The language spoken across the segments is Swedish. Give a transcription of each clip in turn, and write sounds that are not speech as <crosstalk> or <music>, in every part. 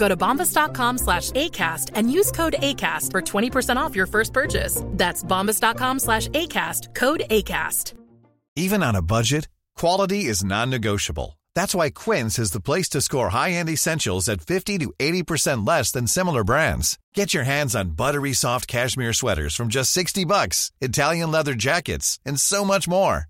Go to bombas.com slash ACAST and use code ACAST for 20% off your first purchase. That's bombas.com slash ACAST, code ACAST. Even on a budget, quality is non negotiable. That's why Quince is the place to score high end essentials at 50 to 80% less than similar brands. Get your hands on buttery soft cashmere sweaters from just 60 bucks, Italian leather jackets, and so much more.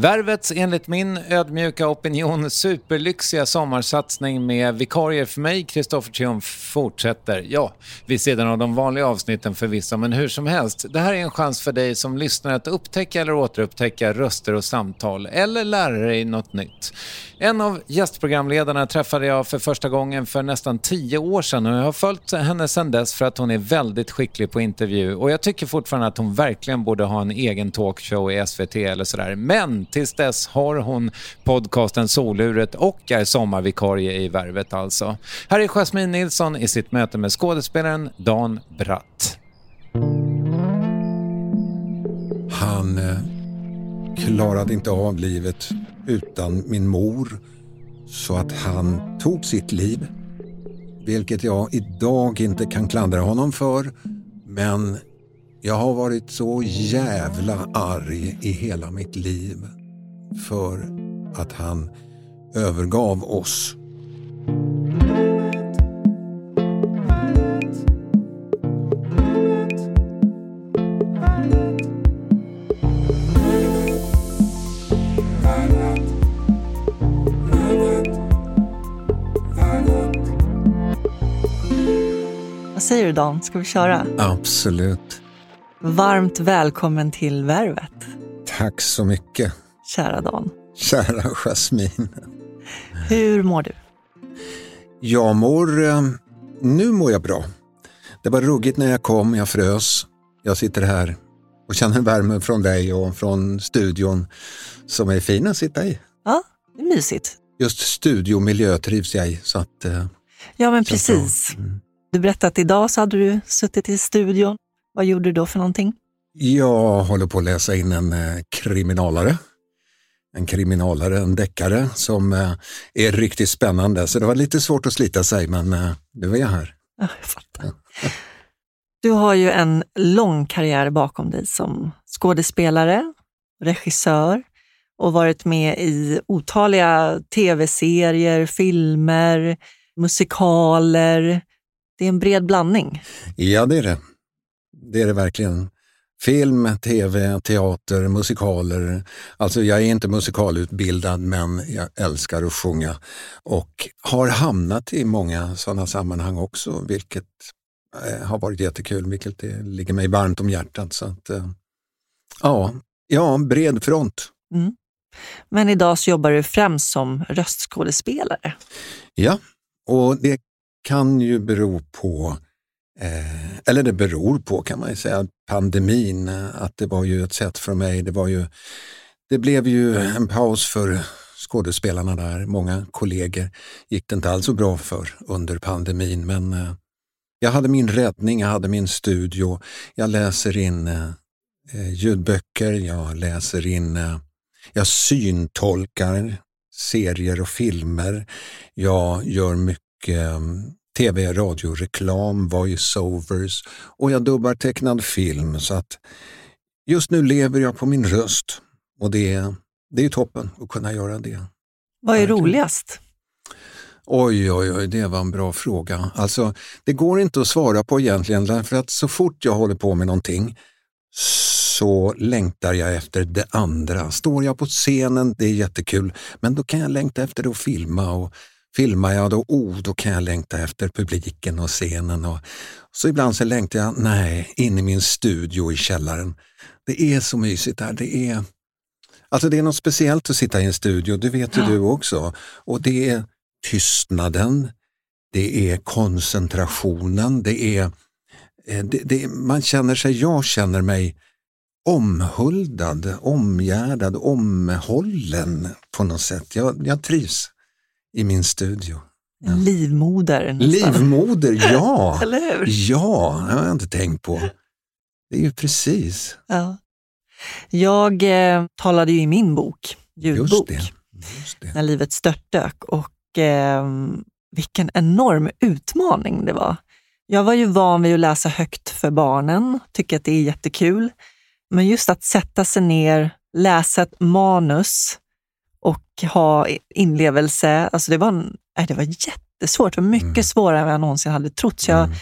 Värvets enligt min ödmjuka opinion superlyxiga sommarsatsning med vikarier för mig, Kristoffer Triumf, fortsätter. Ja, vid sidan av de vanliga avsnitten förvisso, men hur som helst. Det här är en chans för dig som lyssnar att upptäcka eller återupptäcka röster och samtal eller lära dig något nytt. En av gästprogramledarna träffade jag för första gången för nästan tio år sedan och jag har följt henne sedan dess för att hon är väldigt skicklig på intervju och jag tycker fortfarande att hon verkligen borde ha en egen talkshow i SVT eller sådär. Men tills dess har hon podcasten Soluret och är sommarvikarie i Värvet alltså. Här är Jasmine Nilsson i sitt möte med skådespelaren Dan Bratt. Han eh, klarade inte av livet utan min mor så att han tog sitt liv. Vilket jag idag inte kan klandra honom för. Men jag har varit så jävla arg i hela mitt liv för att han övergav oss. Vad säger du Dan, ska vi köra? Absolut. Varmt välkommen till Värvet, Tack så mycket, kära Dan. kära Jasmin. Hur mår du? Jag mår... eh, Nu mår jag bra. Det var ruggigt när jag kom, jag frös. Jag sitter här och känner värmen från dig och från studion som är fin att sitta i. Ja, det är mysigt. Just studiomiljö trivs jag i. Så att, eh, Ja, men känns bra. precis. Mm. Du berättade att idag så hade du suttit i studion. Vad gjorde du då för någonting? Jag håller på att läsa in en eh, kriminalare. En kriminalare, en deckare som eh, är riktigt spännande. Så det var lite svårt att slita sig men eh, nu är jag här. Ja, jag fattar. Du har ju en lång karriär bakom dig som skådespelare, regissör och varit med i otaliga tv-serier, filmer, musikaler. Det är en bred blandning. Ja, det är det. Det är det verkligen. Film, tv, teater, musikaler. Alltså jag är inte musikalutbildad men jag älskar att sjunga och har hamnat i många sådana sammanhang också vilket eh, har varit jättekul, vilket det ligger mig varmt om hjärtat. Så att, eh, ja, ja, bred front. Men idag så jobbar du främst som röstskådespelare. Ja, och det kan ju bero på, eh, eller det beror på kan man ju säga, pandemin, eh, att det var ju ett sätt för mig, det var ju, det blev ju en paus för skådespelarna där, många kollegor gick det inte alls så bra för under pandemin, men eh, jag hade min räddning, jag hade min studio, jag läser in eh, eh ljudböcker, jag läser in, eh, jag syntolkar serier och filmer. Jag gör mycket mm, tv, radio, reklam, voiceovers och jag dubbar tecknad film. Så att just nu lever jag på min röst och det, är- det är toppen att kunna göra det. Vad är Verkligen. roligast? Oj, oj, oj, det var en bra fråga. Alltså, det går inte att svara på egentligen därför att så fort jag håller på med någonting så längtar jag efter det andra. Står jag på scenen, det är jättekul, men då kan jag längta efter att filma och filmar jag då, oh, då kan jag längta efter publiken och scenen. Och, så ibland så längtar jag, nej, in i min studio i källaren. Det är så mysigt där. Det är, alltså det är något speciellt att sitta i en studio, det vet ju du också. Och det är tystnaden, det är koncentrationen, det är, eh, det, det, man känner sig, jag känner mig omhuldad, omgärdad, omhållen på något sätt. Jag, jag trivs i min studio. En livmoder nästan. Livmoder, ja! <laughs> Eller hur? Ja, det har jag inte tänkt på. Det är ju precis, Ja. Jag eh, talade ju i min bok, just ljudbok, det. Just det. När livet störtdök och eh, vilken enorm utmaning det var. Jag var ju van vid att läsa högt för barnen, tycker att det är jättekul. Men just att sätta sig ner, läsa ett manus ha inlevelse, alltså det var, nej, det var jättesvårt. Det var mycket Mm. svårare än vad jag någonsin hade trott. Så jag har Mm.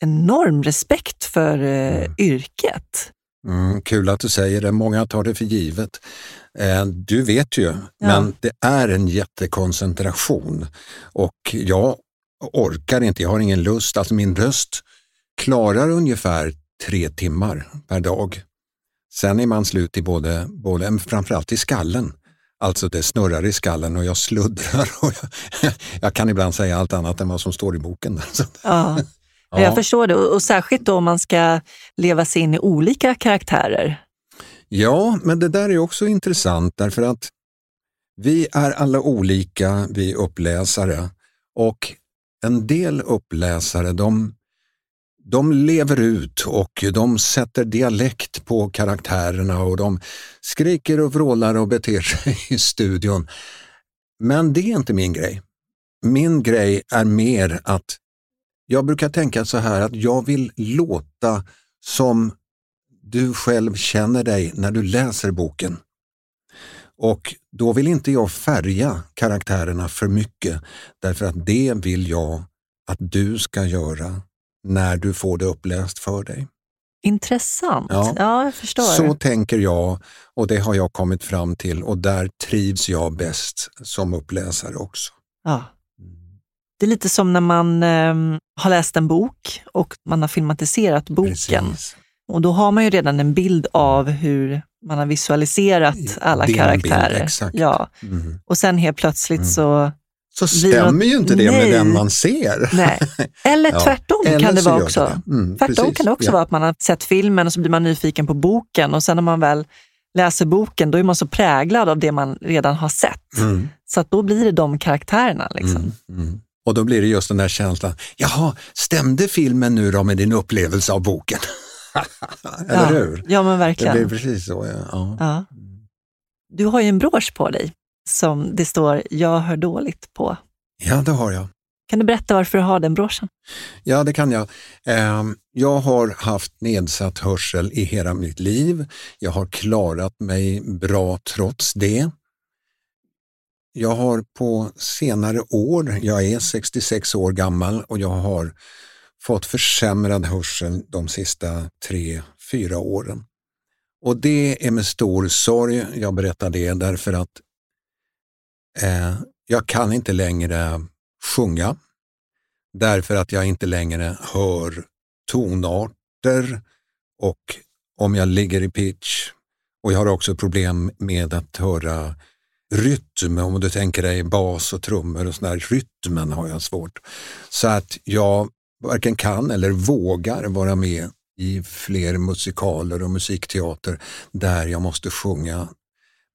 enorm respekt för eh, Mm. yrket. Mm, kul att du säger det, många tar det för givet. Eh, du vet ju, men det är en jättekoncentration och jag orkar inte, jag har ingen lust. Alltså min röst klarar ungefär tre timmar per dag. Sen är man slut i både, både framförallt i skallen. Alltså det snurrar i skallen och jag sluddrar och jag, <laughs> jag kan ibland säga allt annat än vad som står i boken. <laughs> Ja. ja. Jag förstår det och, och särskilt då om man ska leva sig in i olika karaktärer. Ja, men det där är också intressant därför att vi är alla olika, vi uppläsare och en del uppläsare de, de lever ut och de sätter dialekt på karaktärerna och de skriker och vrålar och beter sig <laughs> i studion. Men det är inte min grej. Min grej är mer att jag brukar tänka så här att jag vill låta som du själv känner dig när du läser boken. Och då vill inte jag färga karaktärerna för mycket därför att det vill jag att du ska göra när du får det uppläst för dig. Intressant. Ja, ja jag förstår. Så tänker jag och det har jag kommit fram till och där trivs jag bäst som uppläsare också. Ja. Det är lite som när man eh, har läst en bok och man har filmatiserat boken. Precis. Och då har man ju redan en bild av hur man har visualiserat alla Din karaktärer. Bild, exakt. Ja. Mm. Och sen helt plötsligt mm. så så stämmer ju inte det nej. med den man ser. Nej. Eller <laughs> ja. tvärtom Eller kan det vara också. Det. Mm, tvärtom precis. kan det också ja. vara att man har sett filmen och så blir man nyfiken på boken och sen när man väl läser boken då är man så präglad av det man redan har sett. Mm. Så att då blir det de karaktärerna. Liksom. Mm, mm. och då blir det just den där känslan, jaha, stämde filmen nu då med din upplevelse av boken? <laughs> Eller ja. hur? Ja, men verkligen. Det blir precis så. Ja. ja. Du har ju en brosch på dig som det står “Jag hör dåligt” på. Ja, det har jag. Kan du berätta varför du har den broschen? Ja, det kan jag. Ehm, jag har haft nedsatt hörsel i hela mitt liv. Jag har klarat mig bra trots det. Jag har på senare år, jag är 66 år gammal och jag har fått försämrad hörsel de sista tre, fyra åren. Och det är med stor sorg jag berättar det därför att eh, jag kan inte längre sjunga därför att jag inte längre hör tonarter och om jag ligger i pitch och jag har också problem med att höra rytm, om du tänker dig bas och trummor och sån där, rytmen har jag svårt. Så att jag varken kan eller vågar vara med i fler musikaler och musikteater där jag måste sjunga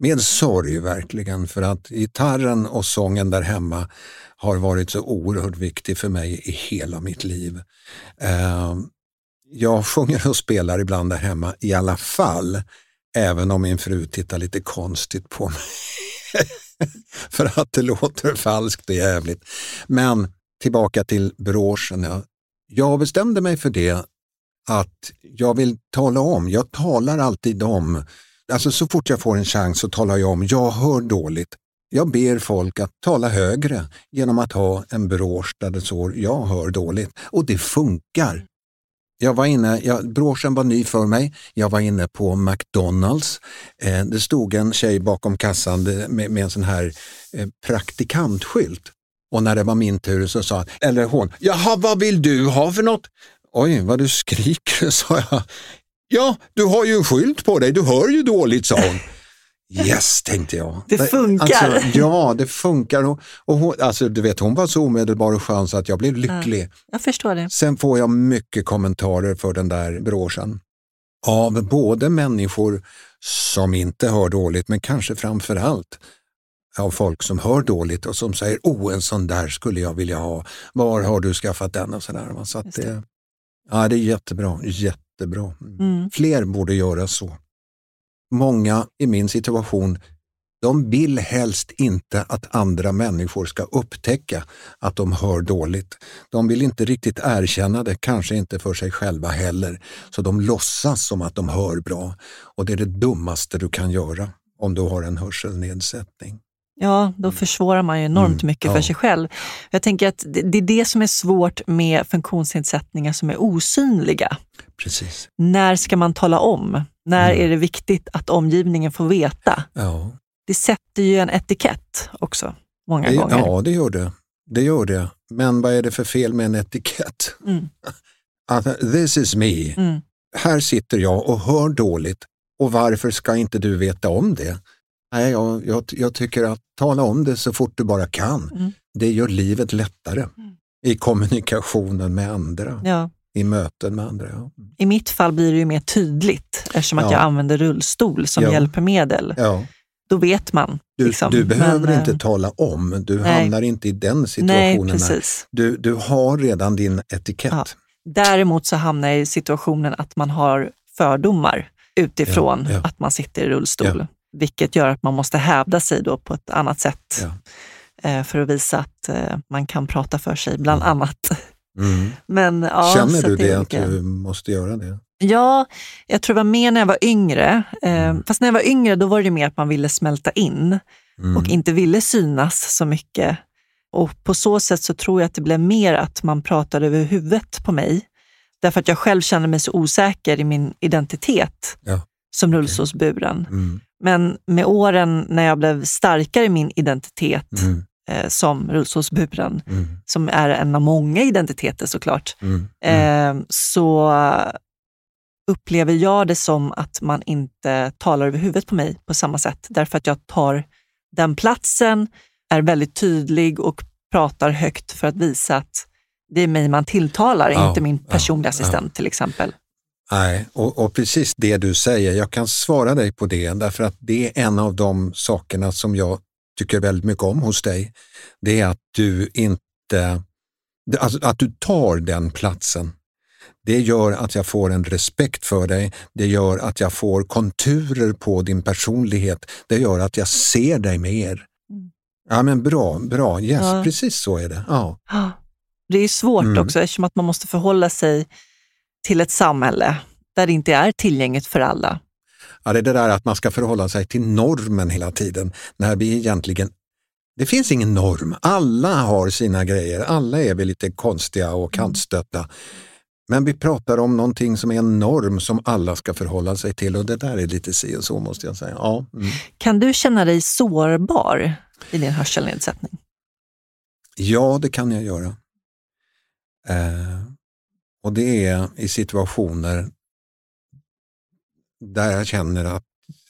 med sorg verkligen för att gitarren och sången där hemma har varit så oerhört viktig för mig i hela mitt liv. Ehm, jag sjunger och spelar ibland där hemma i alla fall, även om min fru tittar lite konstigt på mig. <laughs> för att det låter falskt och jävligt. Men tillbaka till broschen. Jag bestämde mig för det att jag vill tala om, jag talar alltid om Alltså så fort jag får en chans så talar jag om, jag hör dåligt. Jag ber folk att tala högre genom att ha en brosch där det står jag hör dåligt. Och det funkar. Jag var inne, jag, broschen var ny för mig. Jag var inne på McDonalds. Eh, det stod en tjej bakom kassan med, med en sån här eh, praktikantskylt. Och när det var min tur så sa eller hon, jaha vad vill du ha för något? Oj, vad du skriker, <laughs> sa jag. Ja, du har ju en skylt på dig, du hör ju dåligt, sa hon. Yes, tänkte jag. Det funkar. Alltså, ja, det funkar. Och, och hon, alltså, du vet, hon var så omedelbar och skön så att jag blev lycklig. Ja, jag förstår det. Sen får jag mycket kommentarer för den där broschen. Av både människor som inte hör dåligt, men kanske framför allt av folk som hör dåligt och som säger oh, en sån där skulle jag vilja ha. Var har du skaffat den? och sådär. Så att det, ja, det är jättebra. Jätte jättebra. Mm. Fler borde göra så. Många i min situation, de vill helst inte att andra människor ska upptäcka att de hör dåligt. De vill inte riktigt erkänna det, kanske inte för sig själva heller. Så de låtsas som att de hör bra. Och det är det dummaste du kan göra om du har en hörselnedsättning. Ja, då försvårar man ju enormt mm, mycket ja. för sig själv. Jag tänker att det är det som är svårt med funktionsnedsättningar som är osynliga. Precis. När ska man tala om? När mm. är det viktigt att omgivningen får veta? Ja. Det sätter ju en etikett också, många det, gånger. Ja, det gör det. Det gör det. Men vad är det för fel med en etikett? Mm. <laughs> This is me. Mm. Här sitter jag och hör dåligt och varför ska inte du veta om det? Nej, jag, jag, jag, tycker att tala om det så fort du bara kan. Mm. Det gör livet lättare mm. i kommunikationen med andra. Ja. I möten med andra. Ja. I mitt fall blir det ju mer tydligt eftersom ja. att jag använder rullstol som hjälpmedel. Ja. Då vet man. Du, liksom. du behöver Men, inte äh... tala om, du nej. hamnar inte i den situationen. Nej, precis. Du, du har redan din etikett. Däremot så hamnar jag i situationen att man har fördomar utifrån att man sitter i rullstol. Vilket gör att man måste hävda sig då på ett annat sätt Ja. eh, för att visa att eh, man kan prata för sig, bland Mm. annat. Mm. <laughs> Men, ja, Känner du det att du måste göra det? Ja, jag tror det var mer när jag var yngre. Eh, Mm. Fast när jag var yngre då var det mer att man ville smälta in Mm. och inte ville synas så mycket. Och på så sätt så tror jag att det blev mer att man pratade över huvudet på mig. Därför att jag själv kände mig så osäker i min identitet Ja, som rullstolsburen. Mm. Men med åren när jag blev starkare i min identitet Mm. eh, som rullstolsburen, Mm. som är en av många identiteter såklart, Mm. Mm. eh, så upplever jag det som att man inte talar över huvudet på mig på samma sätt. Därför att jag tar den platsen, är väldigt tydlig och pratar högt för att visa att det är mig man tilltalar, Ja, inte min personliga assistent till exempel. Nej, och, och precis det du säger, jag kan svara dig på det därför att det är en av de sakerna som jag tycker väldigt mycket om hos dig. Det är att du inte, alltså att du tar den platsen. Det gör att jag får en respekt för dig, det gör att jag får konturer på din personlighet, det gör att jag ser dig mer. Mm. Ja men bra, bra, yes, Ja. precis så är det. Ja. Ja. Det är svårt Mm. också eftersom att man måste förhålla sig till ett samhälle där det inte är tillgängligt för alla. Ja, det är det där att man ska förhålla sig till normen hela tiden, när vi egentligen det finns ingen norm. Alla har sina grejer. Alla är vi lite konstiga och kantstötta. Men vi pratar om någonting som är en norm som alla ska förhålla sig till och det där är lite si och så måste jag säga. Ja, mm. Kan du känna dig sårbar i din hörselnedsättning? ja det kan jag göra. Eh, och det är i situationer där jag känner att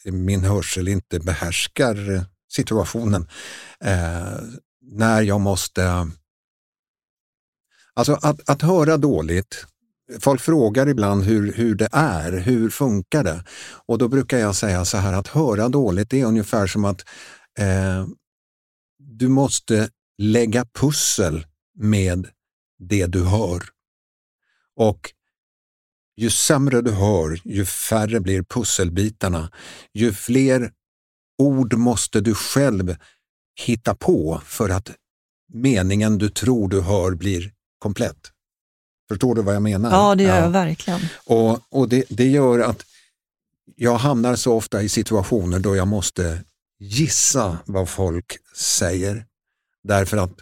min hörsel inte behärskar situationen. Eh, när jag måste... Alltså att, att höra dåligt, folk frågar ibland hur, hur det är, hur funkar det? Och då brukar jag säga så här att höra dåligt det är ungefär som att eh, du måste lägga pussel med det du hör. Och ju sämre du hör, ju färre blir pusselbitarna. Ju fler ord måste du själv hitta på för att meningen du tror du hör blir komplett. Förstår du vad jag menar? Ja, det gör jag verkligen. Och, och det, det gör att jag hamnar så ofta i situationer då jag måste gissa vad folk säger. Därför att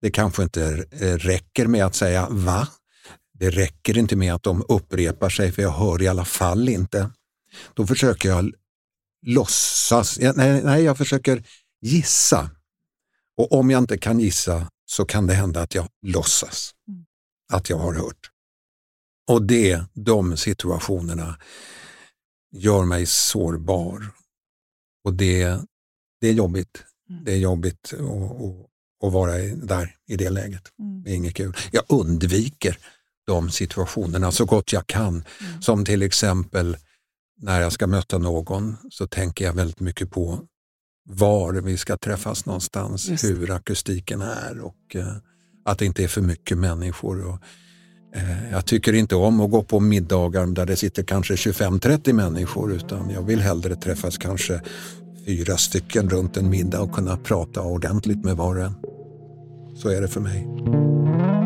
det kanske inte eh, räcker med att säga va? Det räcker inte med att de upprepar sig för jag hör i alla fall inte. Då försöker jag låtsas, nej, nej jag försöker gissa. Och om jag inte kan gissa så kan det hända att jag låtsas att jag har hört. Och det, de situationerna gör mig sårbar. Och det, det är jobbigt. Det är jobbigt att, att, att vara där i det läget. Det är inget kul. Jag undviker de situationerna så gott jag kan. Som till exempel när jag ska möta någon så tänker jag väldigt mycket på var vi ska träffas någonstans, Just. hur akustiken är och eh, att det inte är för mycket människor. Och, eh, jag tycker inte om att gå på middagar där det sitter kanske 25-30 människor utan jag vill hellre träffas kanske fyra stycken runt en middag och kunna prata ordentligt med var och en. Så är det för mig.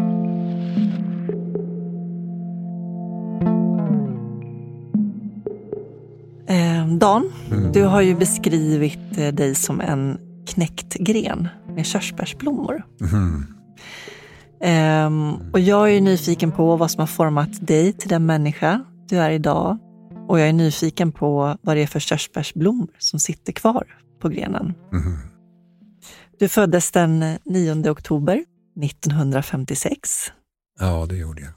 Dan, Mm. du har ju beskrivit eh, dig som en knäckt gren med körsbärsblommor. Mhm. Ehm, och jag är nyfiken på vad som har format dig till den människa du är idag. Och jag är nyfiken på vad det är för körsbärsblommor som sitter kvar på grenen. Mhm. Du föddes den 9 oktober 1956. Ja, det gjorde jag.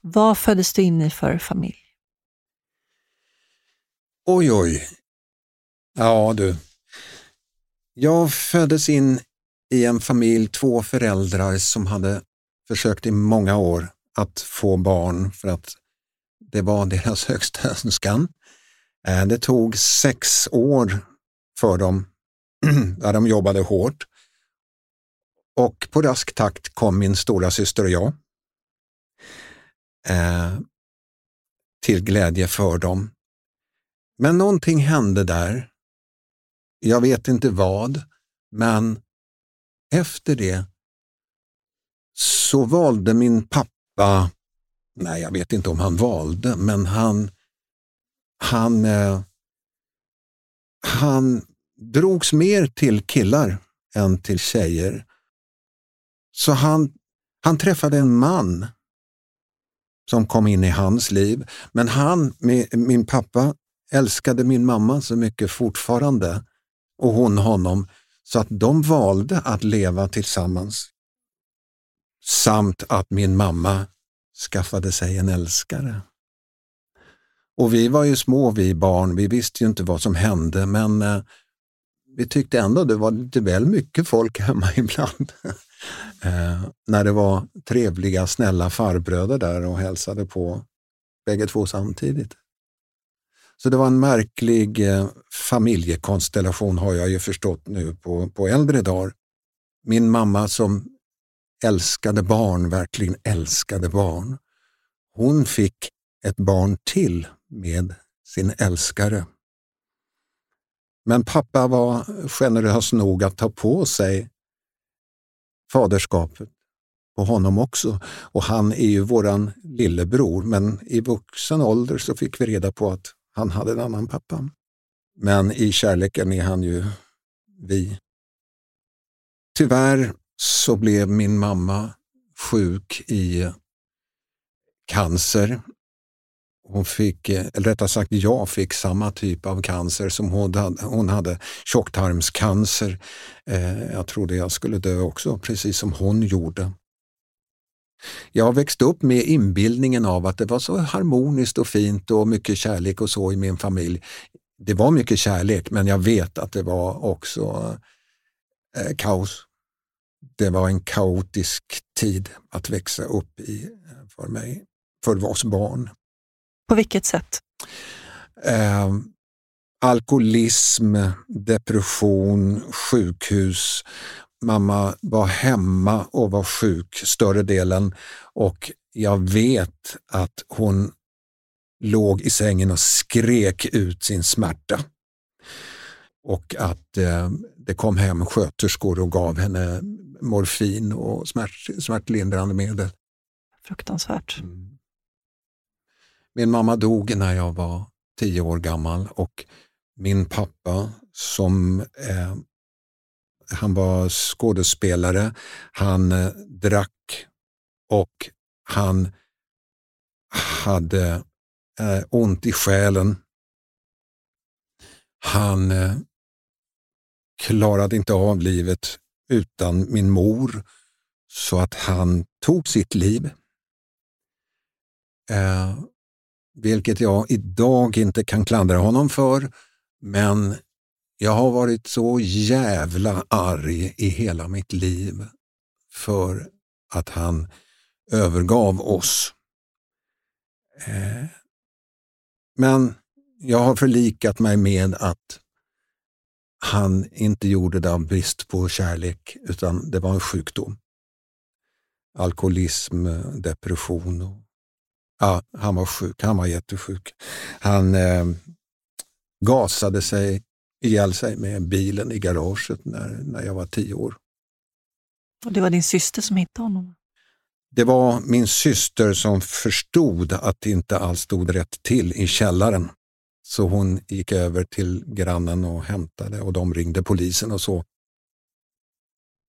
Vad föddes du in i för familj? Oj, oj. Ja du. Jag föddes in i en familj, två föräldrar som hade försökt i många år att få barn för att det var deras <laughs> högsta önskan. Eh, det tog sex år för dem, <clears throat> där de jobbade hårt. Och på rask takt kom min stora syster och jag. Eh, till glädje för dem. Men någonting hände där. Jag vet inte vad, men efter det så valde min pappa, nej jag vet inte om han valde, men han, han, eh, han drogs mer till killar än till tjejer. Så han, han träffade en man som kom in i hans liv. Men han, min pappa, älskade min mamma så mycket fortfarande och hon honom så att de valde att leva tillsammans. Samt att min mamma skaffade sig en älskare. Och vi var ju små vi barn, vi visste ju inte vad som hände men eh, vi tyckte ändå det var lite väl mycket folk <laughs> hemma ibland. <laughs> eh, när det var trevliga, snälla farbröder där och hälsade på bägge två samtidigt. Så det var en märklig eh, familjekonstellation har jag ju förstått nu på, på äldre dagar. Min mamma som älskade barn, verkligen älskade barn. Hon fick ett barn till med sin älskare. Men pappa var generös nog att ta på sig faderskapet på honom också. Och han är ju våran lillebror, men i vuxen ålder så fick vi reda på att han hade en annan pappa. Men i kärleken är han ju vi. Tyvärr så blev min mamma sjuk i cancer hon fick, eller rättare sagt jag fick samma typ av cancer som hon hade. Hon hade tjocktarmscancer. Eh, jag trodde jag skulle dö också, precis som hon gjorde. Jag har växt upp med inbildningen av att det var så harmoniskt och fint och mycket kärlek och så i min familj. Det var mycket kärlek men jag vet att det var också eh, kaos. Det var en kaotisk tid att växa upp i för mig, för oss barn. På vilket sätt? Eh, alkoholism, depression, sjukhus. Mamma var hemma och var sjuk större delen och jag vet att hon låg i sängen och skrek ut sin smärta. Och att eh, det kom hem sköterskor och gav henne morfin och smärt, smärtlindrande medel. Fruktansvärt. Mm. Min mamma dog när jag var tio år gammal och min pappa som eh, han var skådespelare, han eh, drack och han hade eh, ont i själen. Han eh, klarade inte av livet utan min mor så att han tog sitt liv. Eh, vilket jag idag inte kan klandra honom för. Men jag har varit så jävla arg i hela mitt liv för att han övergav oss. Eh, men jag har förlikat mig med att han inte gjorde det av brist på kärlek utan det var en sjukdom. Alkoholism, depression och Ja, han var sjuk. Han var jättesjuk. Han eh, gasade sig ihjäl sig med bilen i garaget när, när jag var tio år. Och det var din syster som hittade honom? Det var min syster som förstod att det inte alls stod rätt till i källaren. Så hon gick över till grannen och hämtade och de ringde polisen och så.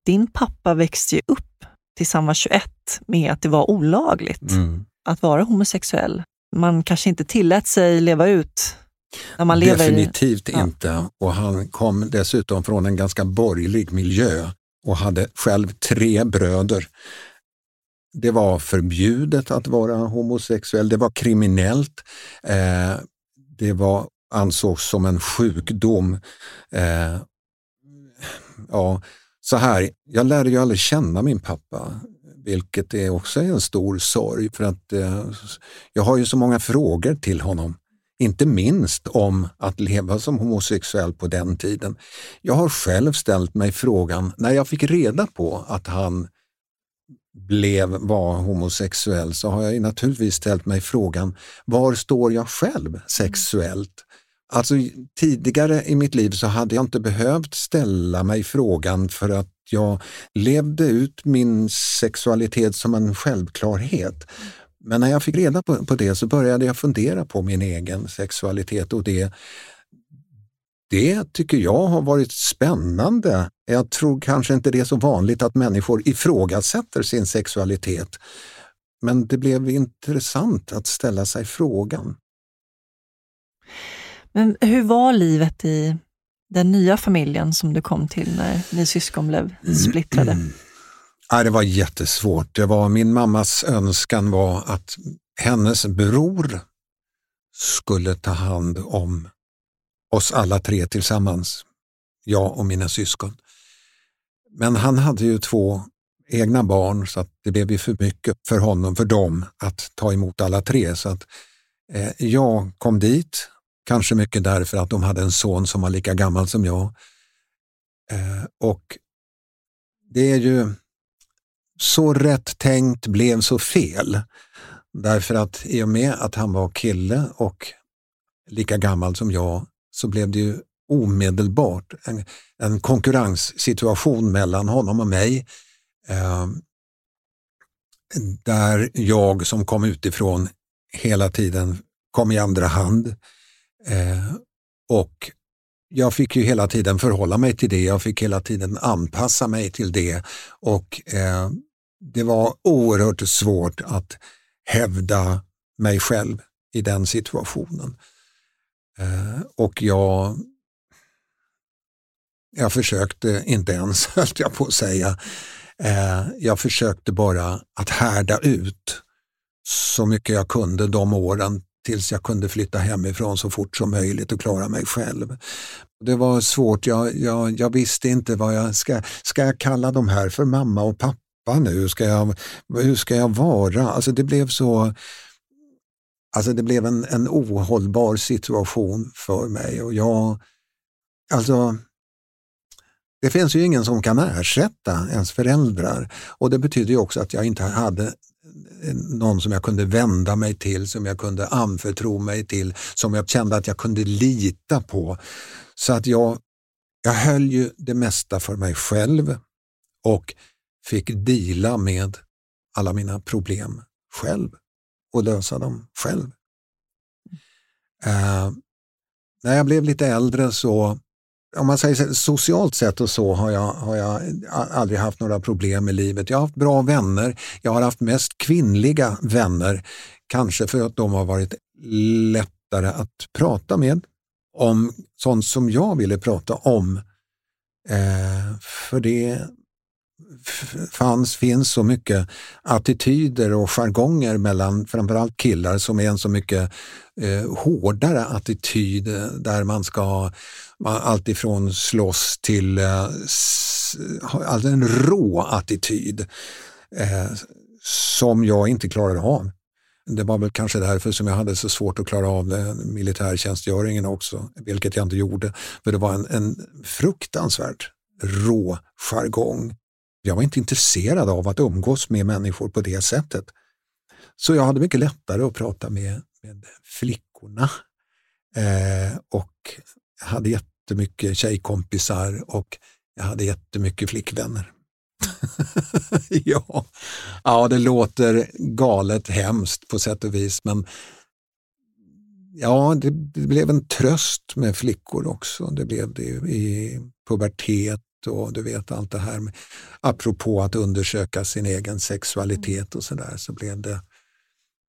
Din pappa växte ju upp tills han var 21 med att det var olagligt. Mm att vara homosexuell. Man kanske inte tillät sig leva ut när man lever Definitivt i, ja. inte. Och han kom dessutom från en ganska borgerlig miljö och hade själv tre bröder. Det var förbjudet att vara homosexuell, det var kriminellt, eh, det var, ansågs som en sjukdom. Eh, ja, så här, jag lärde ju aldrig känna min pappa vilket är också en stor sorg för att eh, jag har ju så många frågor till honom. Inte minst om att leva som homosexuell på den tiden. Jag har själv ställt mig frågan, när jag fick reda på att han blev, var homosexuell så har jag naturligtvis ställt mig frågan, var står jag själv sexuellt? Alltså tidigare i mitt liv så hade jag inte behövt ställa mig frågan för att jag levde ut min sexualitet som en självklarhet. Men när jag fick reda på, på det så började jag fundera på min egen sexualitet och det, det tycker jag har varit spännande. Jag tror kanske inte det är så vanligt att människor ifrågasätter sin sexualitet. Men det blev intressant att ställa sig frågan. Men hur var livet i den nya familjen som du kom till när ni syskon blev splittrade? <clears throat> Nej, det var jättesvårt. Det var, min mammas önskan var att hennes bror skulle ta hand om oss alla tre tillsammans, jag och mina syskon. Men han hade ju två egna barn så att det blev ju för mycket för honom, för dem, att ta emot alla tre. Så att eh, jag kom dit, kanske mycket därför att de hade en son som var lika gammal som jag. Eh, och det är ju så rätt tänkt blev så fel. Därför att i och med att han var kille och lika gammal som jag så blev det ju omedelbart en, en konkurrenssituation mellan honom och mig. Eh, där jag som kom utifrån hela tiden kom i andra hand. Eh, och jag fick ju hela tiden förhålla mig till det, jag fick hela tiden anpassa mig till det. Och eh, det var oerhört svårt att hävda mig själv i den situationen. Eh, och jag, jag försökte inte ens, <laughs> höll jag på att säga, eh, jag försökte bara att härda ut så mycket jag kunde de åren tills jag kunde flytta hemifrån så fort som möjligt och klara mig själv. Det var svårt, jag, jag, jag visste inte vad jag ska, ska jag kalla de här för mamma och pappa nu? Ska jag, hur ska jag vara? Alltså det blev så Alltså det blev en, en ohållbar situation för mig och jag, alltså det finns ju ingen som kan ersätta ens föräldrar och det betyder ju också att jag inte hade någon som jag kunde vända mig till, som jag kunde anförtro mig till, som jag kände att jag kunde lita på. Så att jag, jag höll ju det mesta för mig själv och fick dela med alla mina problem själv och lösa dem själv. Uh, när jag blev lite äldre så, om man säger så, socialt sett och så, har jag, har jag aldrig haft några problem i livet. Jag har haft bra vänner. Jag har haft mest kvinnliga vänner, kanske för att de har varit lättare att prata med om sånt som jag ville prata om. Eh, för det fanns, finns så mycket attityder och jargonger mellan framförallt killar som är en så mycket eh, hårdare attityd eh, där man ska alltifrån slåss till eh, alltså en rå attityd eh, som jag inte klarade av. Det var väl kanske därför som jag hade så svårt att klara av den militärtjänstgöringen också, vilket jag inte gjorde. För det var en, en fruktansvärt rå jargong jag var inte intresserad av att umgås med människor på det sättet. Så jag hade mycket lättare att prata med, med flickorna. Eh, och jag hade jättemycket tjejkompisar och jag hade jättemycket flickvänner. <laughs> ja. ja, det låter galet hemskt på sätt och vis men ja, det, det, blev en tröst med flickor också. Det blev det i pubertet och du vet allt det här. Med, apropå att undersöka sin egen sexualitet och sådär så blev det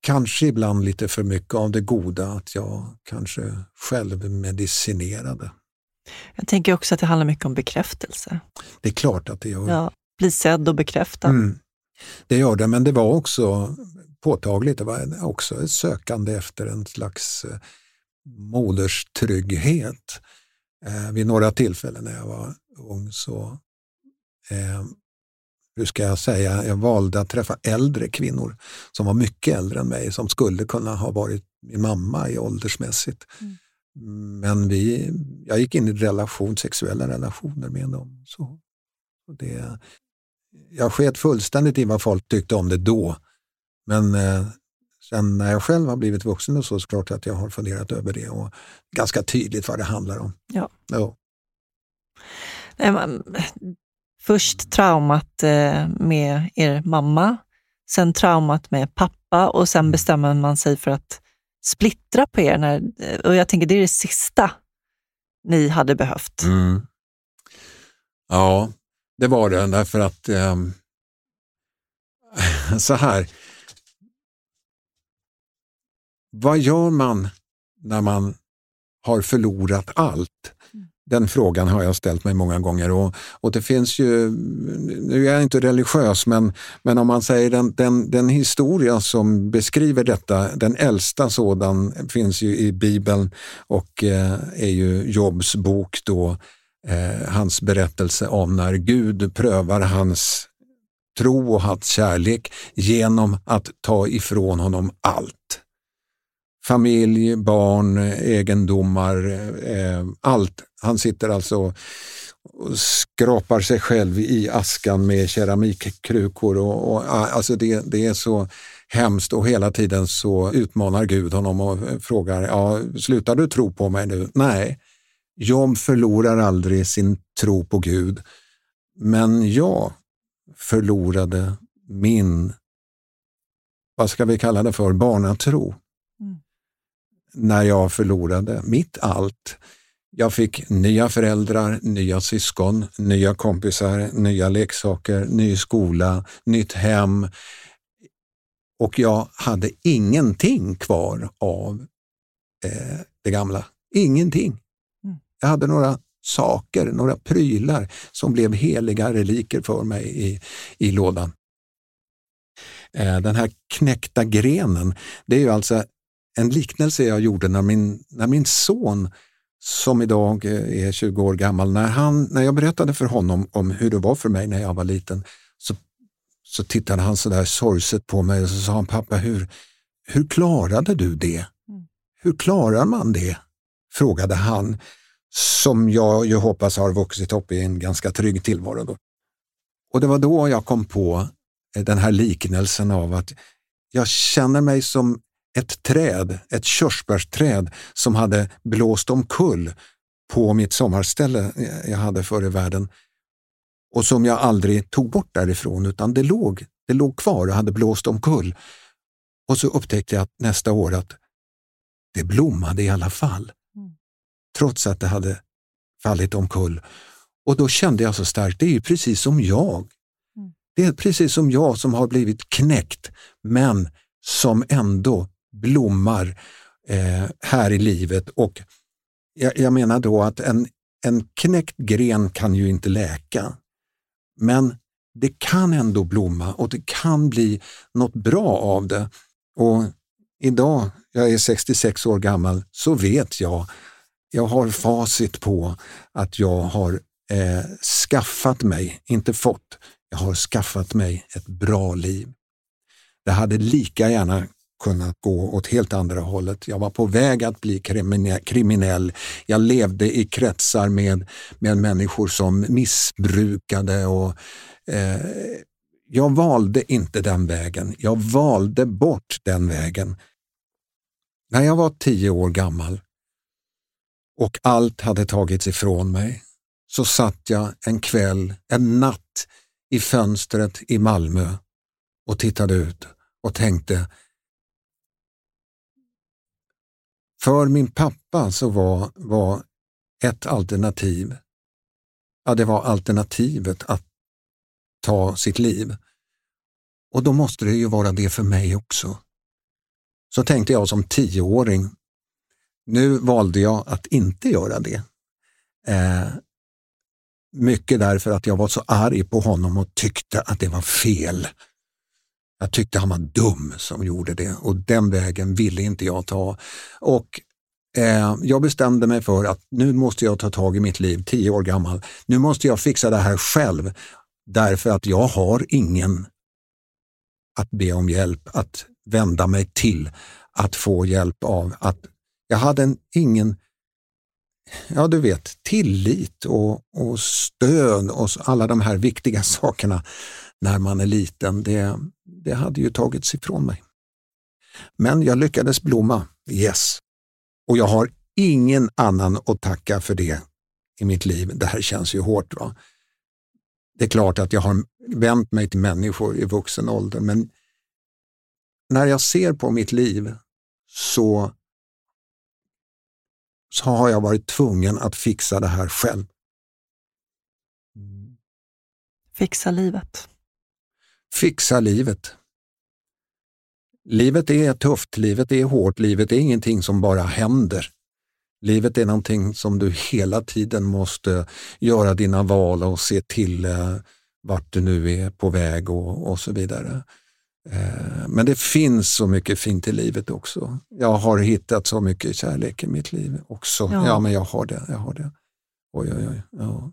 kanske ibland lite för mycket av det goda att jag kanske själv medicinerade. Jag tänker också att det handlar mycket om bekräftelse. Det är klart att det gör. Ja, bli sedd och bekräftad. Mm. Det gör det, men det var också påtagligt. Det var också ett sökande efter en slags eh, moderstrygghet. Eh, vid några tillfällen när jag var ung så, eh, hur ska jag säga, jag valde att träffa äldre kvinnor som var mycket äldre än mig, som skulle kunna ha varit min mamma i åldersmässigt. Mm. Men vi, jag gick in i relation, sexuella relationer med dem. Så, det, jag sket fullständigt i vad folk tyckte om det då. Men eh, sen när jag själv har blivit vuxen och så, så klart att jag har funderat över det och ganska tydligt vad det handlar om. Ja. ja. Nej, man, först traumat eh, med er mamma, sen traumat med pappa och sen bestämmer man sig för att splittra på er. När, eh, och jag tänker det är det sista ni hade behövt. Mm. Ja, det var det därför att eh, <laughs> så här. Vad gör man när man har förlorat allt? Den frågan har jag ställt mig många gånger och, och det finns ju, nu är jag inte religiös, men, men om man säger den, den, den historia som beskriver detta, den äldsta sådan finns ju i Bibeln och eh, är ju Jobs bok då, eh, hans berättelse om när Gud prövar hans tro och hans kärlek genom att ta ifrån honom allt familj, barn, egendomar, eh, allt. Han sitter alltså och skrapar sig själv i askan med keramikkrukor. Och, och, ah, alltså det, det är så hemskt och hela tiden så utmanar Gud honom och frågar, ja, slutar du tro på mig nu? Nej, Job förlorar aldrig sin tro på Gud. Men jag förlorade min, vad ska vi kalla det för, barnatro när jag förlorade mitt allt. Jag fick nya föräldrar, nya syskon, nya kompisar, nya leksaker, ny skola, nytt hem. Och jag hade ingenting kvar av eh, det gamla. Ingenting. Mm. Jag hade några saker, några prylar som blev heliga reliker för mig i, i lådan. Eh, den här knäckta grenen, det är ju alltså en liknelse jag gjorde när min, när min son som idag är 20 år gammal, när, han, när jag berättade för honom om hur det var för mig när jag var liten, så, så tittade han sådär sorgset på mig och så sa han, pappa hur, hur klarade du det? Mm. Hur klarar man det? frågade han, som jag ju hoppas har vuxit upp i en ganska trygg tillvaro. Då. Och det var då jag kom på den här liknelsen av att jag känner mig som ett träd, ett körsbärsträd som hade blåst omkull på mitt sommarställe jag hade förr i världen och som jag aldrig tog bort därifrån utan det låg, det låg kvar och hade blåst omkull. Och så upptäckte jag nästa år att det blommade i alla fall, mm. trots att det hade fallit omkull. Och då kände jag så starkt, det är precis som jag. Mm. Det är precis som jag som har blivit knäckt, men som ändå blommar eh, här i livet. Och jag, jag, menar då att en, en knäckt gren kan ju inte läka. Men det kan ändå blomma och det kan bli något bra av det. Och idag, jag är 66 år gammal, så vet jag, jag har facit på att jag har eh, skaffat mig, inte fått, jag har skaffat mig ett bra liv. Det hade lika gärna kunnat gå åt helt andra hållet. Jag var på väg att bli kriminell. Jag levde i kretsar med, med människor som missbrukade och eh, jag valde inte den vägen. Jag valde bort den vägen. När jag var tio år gammal och allt hade tagits ifrån mig så satt jag en kväll, en natt i fönstret i Malmö och tittade ut och tänkte För min pappa så var, var ett alternativ, ja det var alternativet att ta sitt liv. Och då måste det ju vara det för mig också. Så tänkte jag som tioåring. Nu valde jag att inte göra det. Eh, mycket därför att jag var så arg på honom och tyckte att det var fel. Jag tyckte han var dum som gjorde det och den vägen ville inte jag ta. Och eh, Jag bestämde mig för att nu måste jag ta tag i mitt liv, tio år gammal. Nu måste jag fixa det här själv därför att jag har ingen att be om hjälp, att vända mig till, att få hjälp av. Att jag hade en, ingen ja du vet, tillit och, och stöd och alla de här viktiga <laughs> sakerna när man är liten, det, det hade ju tagits ifrån mig. Men jag lyckades blomma, yes. Och jag har ingen annan att tacka för det i mitt liv. Det här känns ju hårt. Va? Det är klart att jag har vänt mig till människor i vuxen ålder, men när jag ser på mitt liv så, så har jag varit tvungen att fixa det här själv. Fixa livet. Fixa livet. Livet är tufft, livet är hårt, livet är ingenting som bara händer. Livet är någonting som du hela tiden måste göra dina val och se till eh, vart du nu är på väg och, och så vidare. Eh, men det finns så mycket fint i livet också. Jag har hittat så mycket kärlek i mitt liv också. Ja, ja men jag har det. Jag har det. Oj, oj, oj. Ja.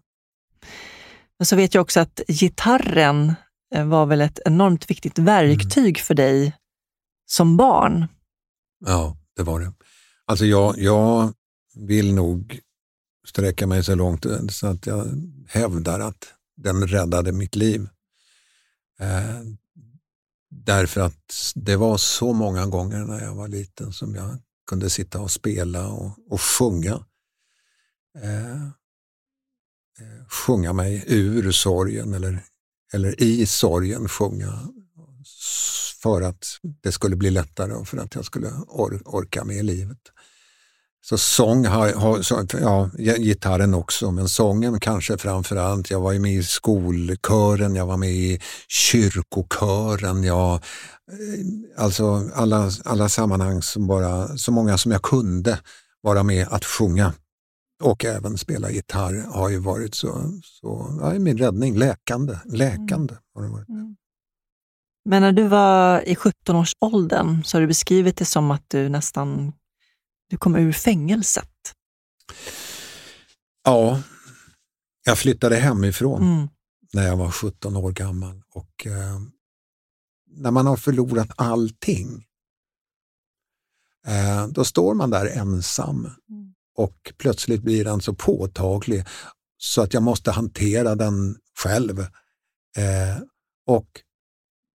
Men så vet jag också att gitarren Eh, var väl ett enormt viktigt verktyg mm. för dig som barn? Ja, det var det. Alltså jag, jag vill nog sträcka mig så långt eh, så att jag hävdar att den räddade mitt liv. Eh, därför att det var så många gånger när jag var liten som jag kunde sitta och spela och, och sjunga. Eh, eh sjunga mig ur sorgen eller, eller i sorgen sjunga för att det skulle bli lättare och för att jag skulle or orka med livet. Så sång har, har ja, gitarren också, men sången kanske framför allt. Jag var ju med i skolkören, jag var med i kyrkokören, jag, eh, alltså alla, alla sammanhang som bara, så många som jag kunde vara med att sjunga och även spela gitarr har ju varit så, så ja, min räddning, läkande, läkande har det varit. Mm. Men när du var i 17-årsåldern så har du beskrivit det som att du nästan du kom ur fängelset. Ja, jag flyttade hemifrån mm. när jag var 17 år gammal och eh, när man har förlorat allting, eh, då står man där ensam mm. Och plötsligt blir den så påtaglig så att jag måste hantera den själv. Eh, och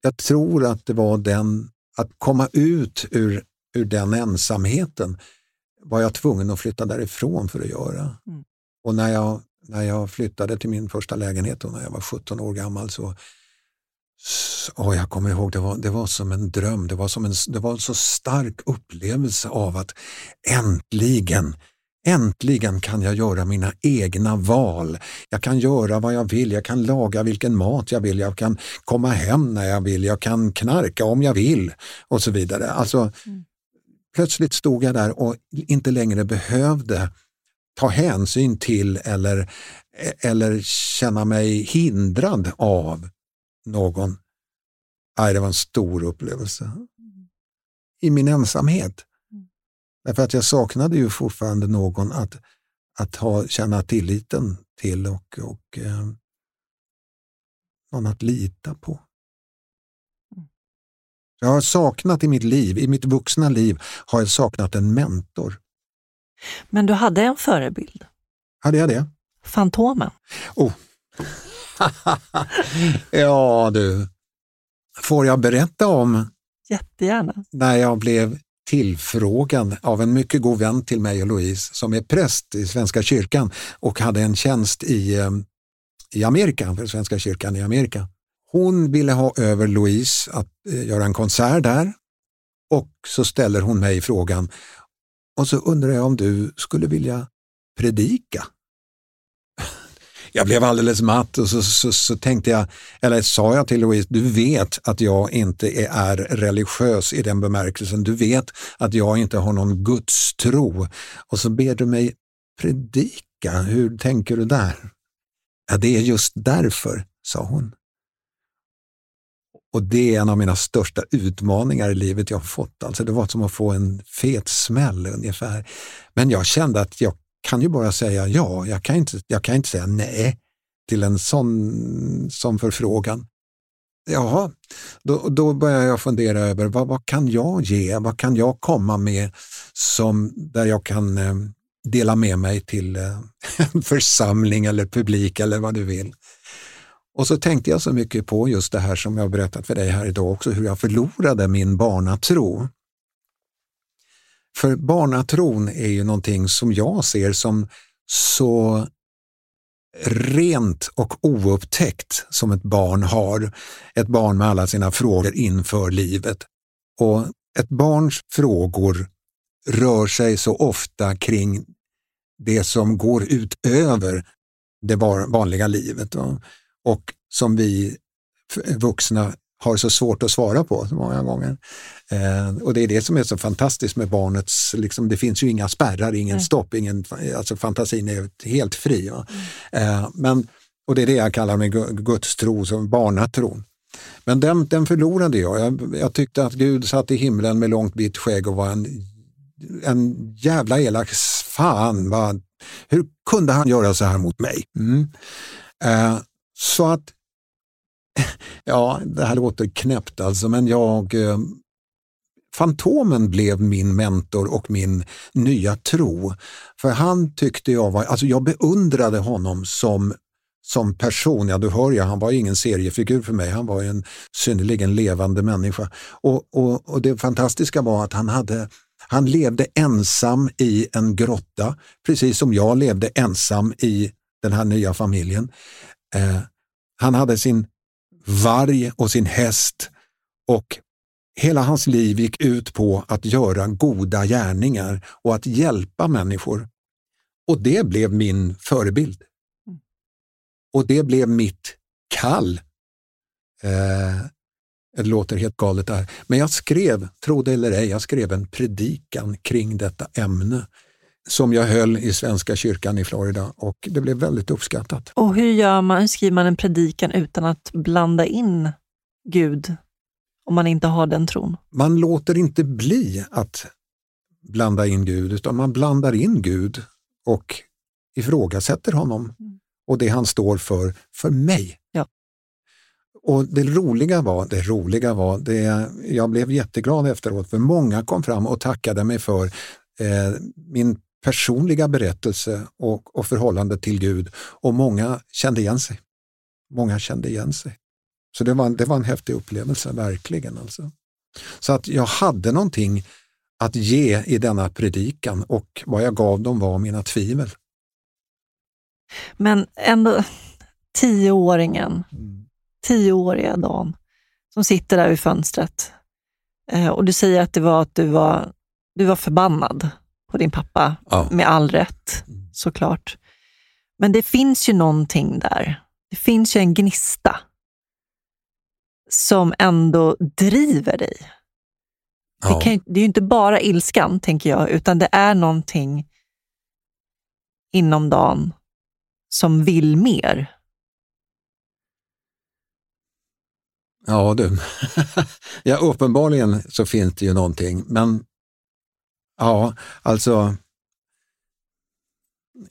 jag tror att det var den, att komma ut ur, ur den ensamheten var jag tvungen att flytta därifrån för att göra. Mm. Och när jag, när jag flyttade till min första lägenhet och när jag var 17 år gammal så, så jag kommer ihåg, det var, det var som en dröm. Det var, som en, det var en så stark upplevelse av att äntligen Äntligen kan jag göra mina egna val. Jag kan göra vad jag vill, jag kan laga vilken mat jag vill, jag kan komma hem när jag vill, jag kan knarka om jag vill och så vidare. Alltså, mm. Plötsligt stod jag där och inte längre behövde ta hänsyn till eller, eller känna mig hindrad av någon. Aj, det var en stor upplevelse. Mm. I min ensamhet. Därför att jag saknade ju fortfarande någon att, att ha, känna tilliten till och, och eh, någon att lita på. Jag har saknat i mitt liv, i mitt vuxna liv, har jag saknat en mentor. Men du hade en förebild? Hade jag det? Fantomen? Oh. <laughs> ja du, får jag berätta om Jättegärna. när jag blev tillfrågan av en mycket god vän till mig och Louise som är präst i Svenska kyrkan och hade en tjänst i, eh, i Amerika, för Svenska kyrkan i Amerika. Hon ville ha över Louise att eh, göra en konsert där och så ställer hon mig frågan och så undrar jag om du skulle vilja predika? Jag blev alldeles matt och så, så, så, tänkte jag, eller sa jag till Louise, du vet att jag inte är religiös i den bemärkelsen. Du vet att jag inte har någon gudstro. Och så ber du mig predika, hur tänker du där? Ja, det är just därför, sa hon. Och det är en av mina största utmaningar i livet jag har fått. Alltså det var som att få en fet smäll ungefär. Men jag kände att jag kan ju bara säga ja, jag kan inte, jag kan inte säga nej till en sån, sån förfrågan. Jaha, då, då börjar jag fundera över vad, vad kan jag ge, vad kan jag komma med som, där jag kan eh, dela med mig till eh, <laughs> en församling eller publik eller vad du vill. Och så tänkte jag så mycket på just det här som jag berättat för dig här idag också, hur jag förlorade min barnatro. För barnatron är ju någonting som jag ser som så rent och oupptäckt som ett barn har. Ett barn med alla sina frågor inför livet. Och ett barns frågor rör sig så ofta kring det som går utöver det vanliga livet och som vi vuxna har så svårt att svara på många gånger. Eh, och det är det som är så fantastiskt med barnets, liksom, det finns ju inga spärrar, ingen mm. stopp, ingen, alltså fantasin är helt fri. Mm. Eh, men, och det är det jag kallar med gudstro, som barnatron. Men den, den förlorade jag. jag. jag. tyckte att Gud satt i himlen med långt vitt skägg och var en, en jävla elak fan. Vad, hur kunde han göra så här mot mig? Mm. Eh, så att <laughs> ja, det här låter knäppt alltså, men jag eh, Fantomen blev min mentor och min nya tro. För han tyckte jag var, alltså jag beundrade honom som, som person. Ja, du hör ju, han var ingen seriefigur för mig, han var en synnerligen levande människa. Och, och, och det fantastiska var att han hade han levde ensam i en grotta, precis som jag levde ensam i den här nya familjen. Eh, han hade sin varg och sin häst och hela hans liv gick ut på att göra goda gärningar och att hjälpa människor. Och det blev min förebild. Och det blev mitt kall. Eh, det låter helt galet där. Men jag skrev, tro det eller ej, jag skrev en predikan kring detta ämne som jag höll i Svenska kyrkan i Florida och det blev väldigt uppskattat. Och hur, gör man, hur skriver man en predikan utan att blanda in Gud om man inte har den tron? Man låter inte bli att blanda in Gud utan man blandar in Gud och ifrågasätter honom och det han står för, för mig. Ja. Och det roliga var, det roliga var, det, jag blev jätteglad efteråt för många kom fram och tackade mig för eh, min personliga berättelse och, och förhållande till Gud och många kände igen sig. Många kände igen sig. Så det var, det var en häftig upplevelse, verkligen. Alltså. Så att jag hade någonting att ge i denna predikan och vad jag gav dem var mina tvivel. Men ändå, tioåringen, mm. tioåriga Dan, som sitter där vid fönstret eh, och du säger att det var att du var, du var förbannad på din pappa, ja. med all rätt mm. såklart. Men det finns ju någonting där. Det finns ju en gnista som ändå driver dig. Ja. Det, kan, det är ju inte bara ilskan, tänker jag, utan det är någonting inom dagen som vill mer. Ja du, <laughs> ja, uppenbarligen så finns det ju någonting, men Ja, alltså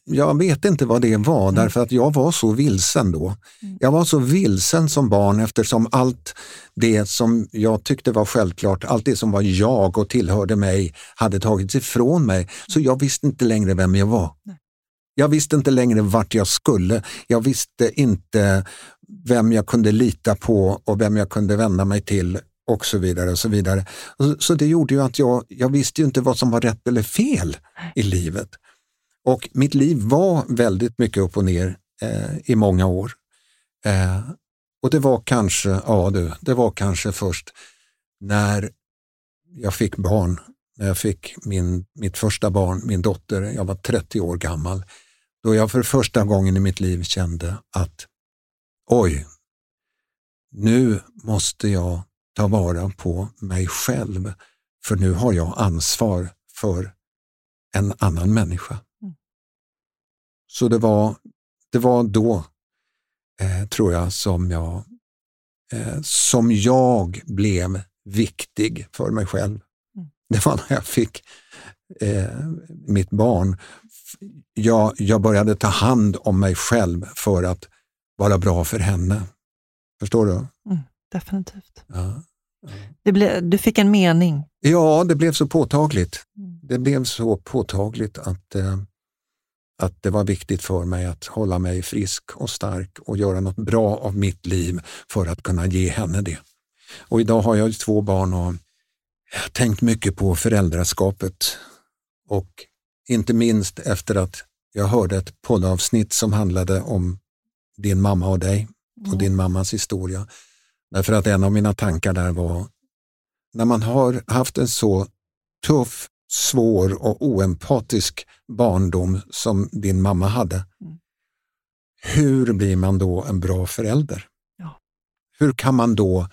jag vet inte vad det var, mm. därför att jag var så vilsen då. Mm. Jag var så vilsen som barn eftersom allt det som jag tyckte var självklart, allt det som var jag och tillhörde mig hade tagits ifrån mig. Så jag visste inte längre vem jag var. Jag visste inte längre vart jag skulle. Jag visste inte vem jag kunde lita på och vem jag kunde vända mig till och så vidare. och Så vidare. Så det gjorde ju att jag, jag visste ju inte vad som var rätt eller fel i livet. Och mitt liv var väldigt mycket upp och ner eh, i många år. Eh, och det var kanske, ja du, det var kanske först när jag fick barn, när jag fick min, mitt första barn, min dotter, jag var 30 år gammal, då jag för första gången i mitt liv kände att oj, nu måste jag ta vara på mig själv, för nu har jag ansvar för en annan människa. Mm. Så det var, det var då, eh, tror jag, som jag, eh, som jag blev viktig för mig själv. Mm. Det var när jag fick eh, mitt barn. Jag, jag började ta hand om mig själv för att vara bra för henne. Förstår du? Mm definitivt. Ja. Det ble, du fick en mening. Ja, det blev så påtagligt. Mm. Det blev så påtagligt att, eh, att det var viktigt för mig att hålla mig frisk och stark och göra något bra av mitt liv för att kunna ge henne det. Och idag har jag två barn och tänkt mycket på föräldraskapet och inte minst efter att jag hörde ett poddavsnitt som handlade om din mamma och dig och mm. din mammas historia. Därför att en av mina tankar där var, när man har haft en så tuff, svår och oempatisk barndom som din mamma hade, mm. hur blir man då en bra förälder? Ja. Hur kan man då,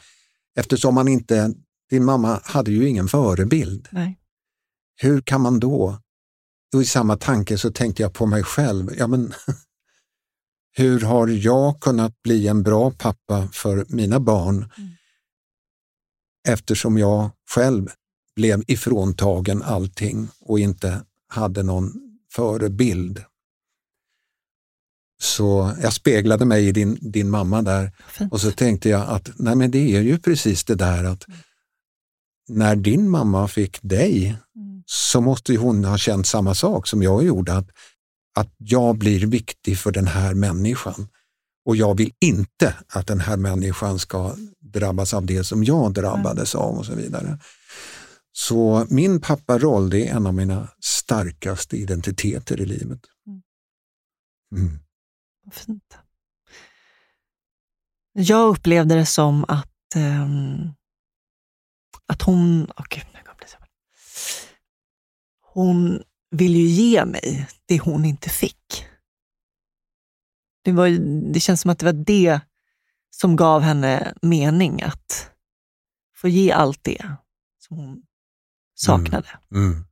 eftersom man inte, din mamma hade ju ingen förebild, Nej. hur kan man då och i samma tanke så tänkte jag på mig själv. Ja, men, <laughs> hur har jag kunnat bli en bra pappa för mina barn mm. eftersom jag själv blev ifråntagen allting och inte hade någon förebild. Så jag speglade mig i din, din mamma där Fint. och så tänkte jag att nej men det är ju precis det där att mm. när din mamma fick dig mm. så måste hon ha känt samma sak som jag gjorde, att, att jag blir viktig för den här människan och jag vill inte att den här människan ska drabbas av det som jag drabbades av och så vidare. Så min papparoll det är en av mina starkaste identiteter i livet. Mm. mm. Fint. Jag upplevde det som att, um, att hon... Oh Gud, hon vill ju ge mig det hon inte fick. Det, var, det känns som att det var det som gav henne mening, att få ge allt det som hon saknade. Mm. Mm.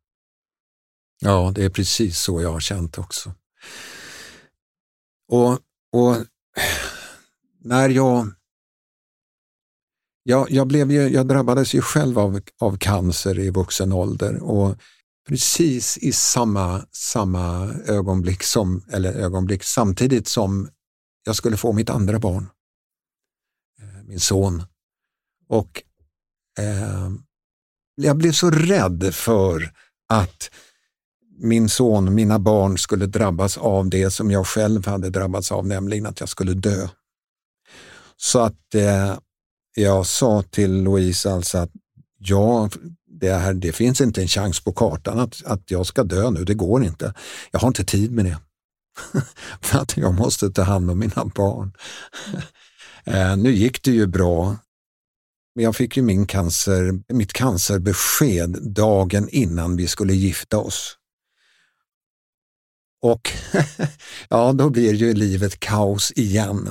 Ja, det är precis så jag har känt också. Och, och när jag jag, jag, blev ju, jag drabbades ju själv av, av cancer i vuxen ålder och precis i samma, samma ögonblick, som, eller ögonblick samtidigt som jag skulle få mitt andra barn, eh, min son. Och eh, jag blev så rädd för att min son, mina barn skulle drabbas av det som jag själv hade drabbats av, nämligen att jag skulle dö. Så att eh, jag sa till Louise alltså att ja, det, här, det finns inte en chans på kartan att, att jag ska dö nu, det går inte. Jag har inte tid med det. <laughs> För att jag måste ta hand om mina barn. <laughs> eh, nu gick det ju bra men jag fick ju min cancer, mitt cancerbesked dagen innan vi skulle gifta oss. Och <laughs> ja, då blir ju livet kaos igen.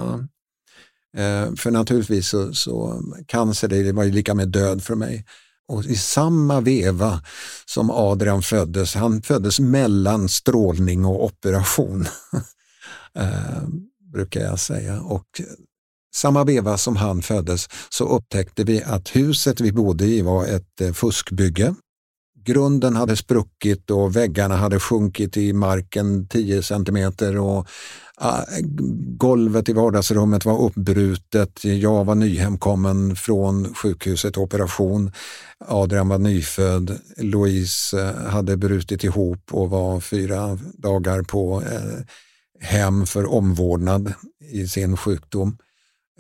Eh, för naturligtvis så, så cancer det var ju lika med död för mig. Och i samma veva som Adrian föddes, han föddes mellan strålning och operation, <laughs> eh, brukar jag säga. Och samma veva som han föddes så upptäckte vi att huset vi bodde i var ett eh, fuskbygge. Grunden hade spruckit och väggarna hade sjunkit i marken 10 centimeter och Ah, golvet i vardagsrummet var uppbrutet. Jag var nyhemkommen från sjukhuset operation. Adrian var nyfödd. Louise eh, hade brutit ihop och var fyra dagar på eh, hem för omvårdnad i sin sjukdom.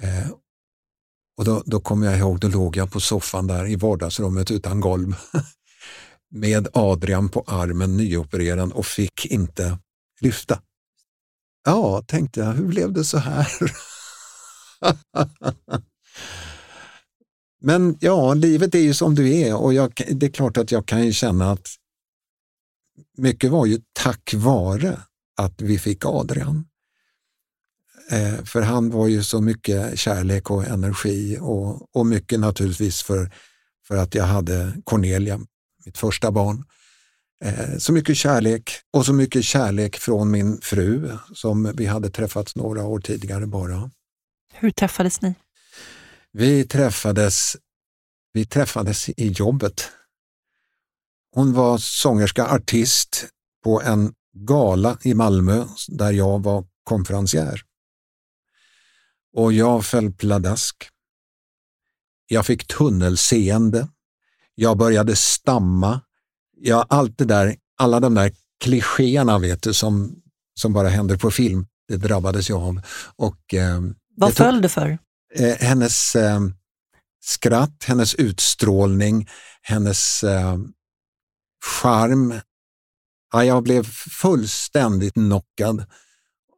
Eh, och då, då kommer jag ihåg, då låg jag på soffan där i vardagsrummet utan golv <laughs> med Adrian på armen, nyopererad och fick inte lyfta. Ja, tänkte jag, hur blev det så här? <laughs> Men ja, livet är ju som du är och jag, det är klart att jag kan ju känna att mycket var ju tack vare att vi fick Adrian. Eh, för han var ju så mycket kärlek och energi och, och mycket naturligtvis för, för att jag hade Cornelia, mitt första barn. Eh, så mycket kärlek och så mycket kärlek från min fru som vi hade träffats några år tidigare bara. Hur träffades ni? Vi träffades, vi träffades i jobbet. Hon var sångerska, artist på en gala i Malmö där jag var konferencier och jag föll pladask. Jag fick tunnelseende. Jag började stamma. Ja, allt det där, alla de där klichéerna vet du, som, som bara händer på film. Det drabbades jag av. Och, eh, Vad föll du för? Eh, hennes eh, skratt, hennes utstrålning, hennes eh, charm. Ja, jag blev fullständigt knockad.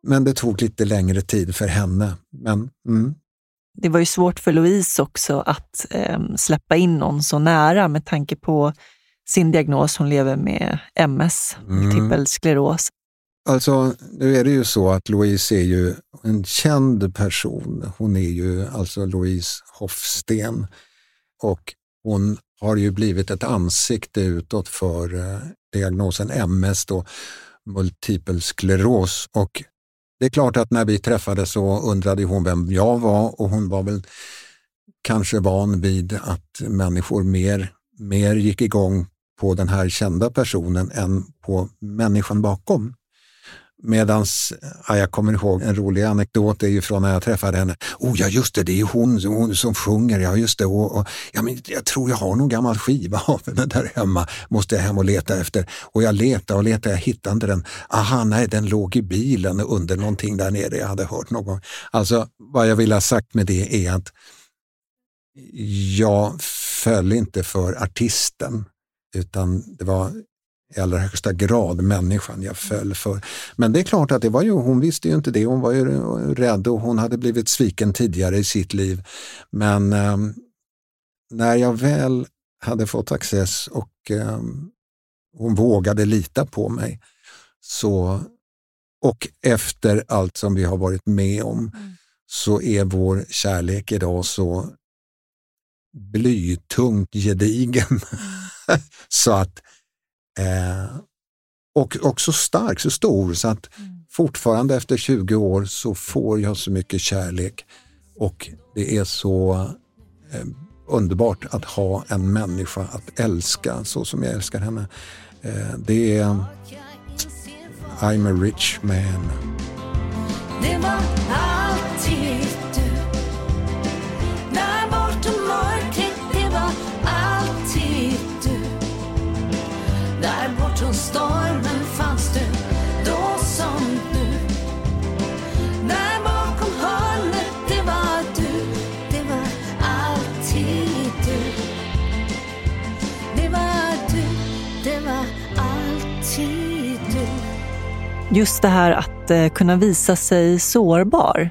Men det tog lite längre tid för henne. Men, mm. Det var ju svårt för Louise också att eh, släppa in någon så nära med tanke på sin diagnos. Hon lever med MS, mm. multipel skleros. Alltså, nu är det ju så att Louise är ju en känd person. Hon är ju alltså Louise Hofsten och hon har ju blivit ett ansikte utåt för eh, diagnosen MS, då, multipel skleros. Och det är klart att när vi träffades så undrade hon vem jag var och hon var väl kanske van vid att människor mer, mer gick igång på den här kända personen än på människan bakom. Medan ja, jag kommer ihåg en rolig anekdot är ju från när jag träffade henne. Oh ja, just det, det är hon, hon som sjunger. Ja, just det. Och, och, ja, men jag tror jag har någon gammal skiva av henne där hemma. Måste jag hem och leta efter. Och jag letade och letade, jag hittade inte den. Aha, nej, den låg i bilen under någonting där nere. Jag hade hört någon gång. Alltså, vad jag vill ha sagt med det är att jag föll inte för artisten utan det var i allra högsta grad människan jag föll för. Men det är klart att det var ju, hon visste ju inte det, hon var ju rädd och hon hade blivit sviken tidigare i sitt liv. Men eh, när jag väl hade fått access och eh, hon vågade lita på mig så, och efter allt som vi har varit med om mm. så är vår kärlek idag så blytungt gedigen. <laughs> Så att Eh, och också stark, så stor så att mm. fortfarande efter 20 år så får jag så mycket kärlek och det är så eh, underbart att ha en människa att älska så som jag älskar henne. Eh, det är I'm a rich man. Just det här att eh, kunna visa sig sårbar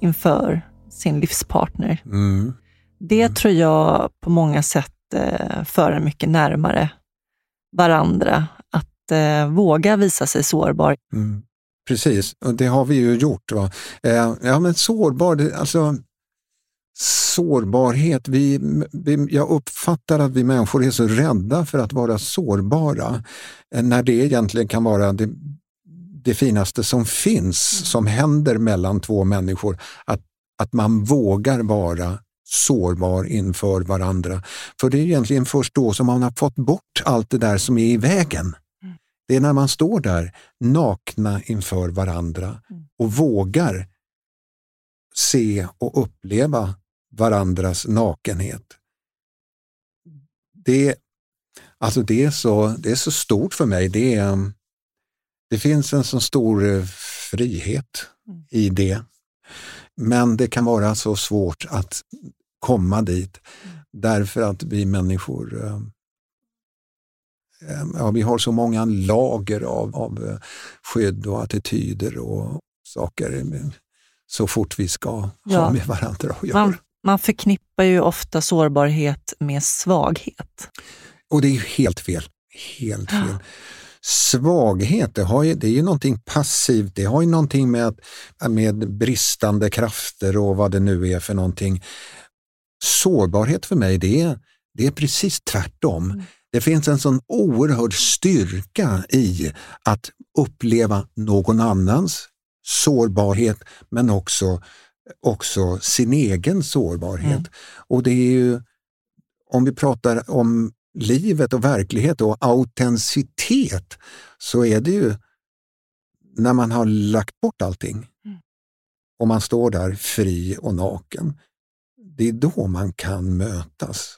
inför sin livspartner. Mm. Det mm. tror jag på många sätt eh, för en mycket närmare varandra eh, våga visa sig sårbar. Mm. Precis, och det har vi ju gjort. Va? Ja, men sårbar, alltså sårbarhet. Vi, vi, jag uppfattar att vi människor är så rädda för att vara sårbara, när det egentligen kan vara det, det finaste som finns, mm. som händer mellan två människor. Att, att man vågar vara sårbar inför varandra. För det är egentligen först då som man har fått bort allt det där som är i vägen. Det är när man står där nakna inför varandra mm. och vågar se och uppleva varandras nakenhet. Det, alltså det, är så, det är så stort för mig. Det, är, det finns en så stor eh, frihet mm. i det. Men det kan vara så svårt att komma dit mm. därför att vi människor eh, Ehm, ja, vi har så många lager av, av eh, skydd och attityder och saker eh, så fort vi ska ja. ha med varandra att göra. Man, man förknippar ju ofta sårbarhet med svaghet. Och det är ju helt fel. Helt fel. Svaghet, det, har ju, det är ju någonting passivt, det har ju någonting med, med bristande krafter och vad det nu är för någonting. Sårbarhet för mig, det är, det är precis tvärtom. Mm. Det finns en sån oerhörd styrka i att uppleva någon annans sårbarhet men också, också sin egen sårbarhet. Mm. Och det är ju, om vi pratar om livet och verklighet och autenticitet så är det ju när man har lagt bort allting mm. och man står där fri och naken. Det är då man kan mötas.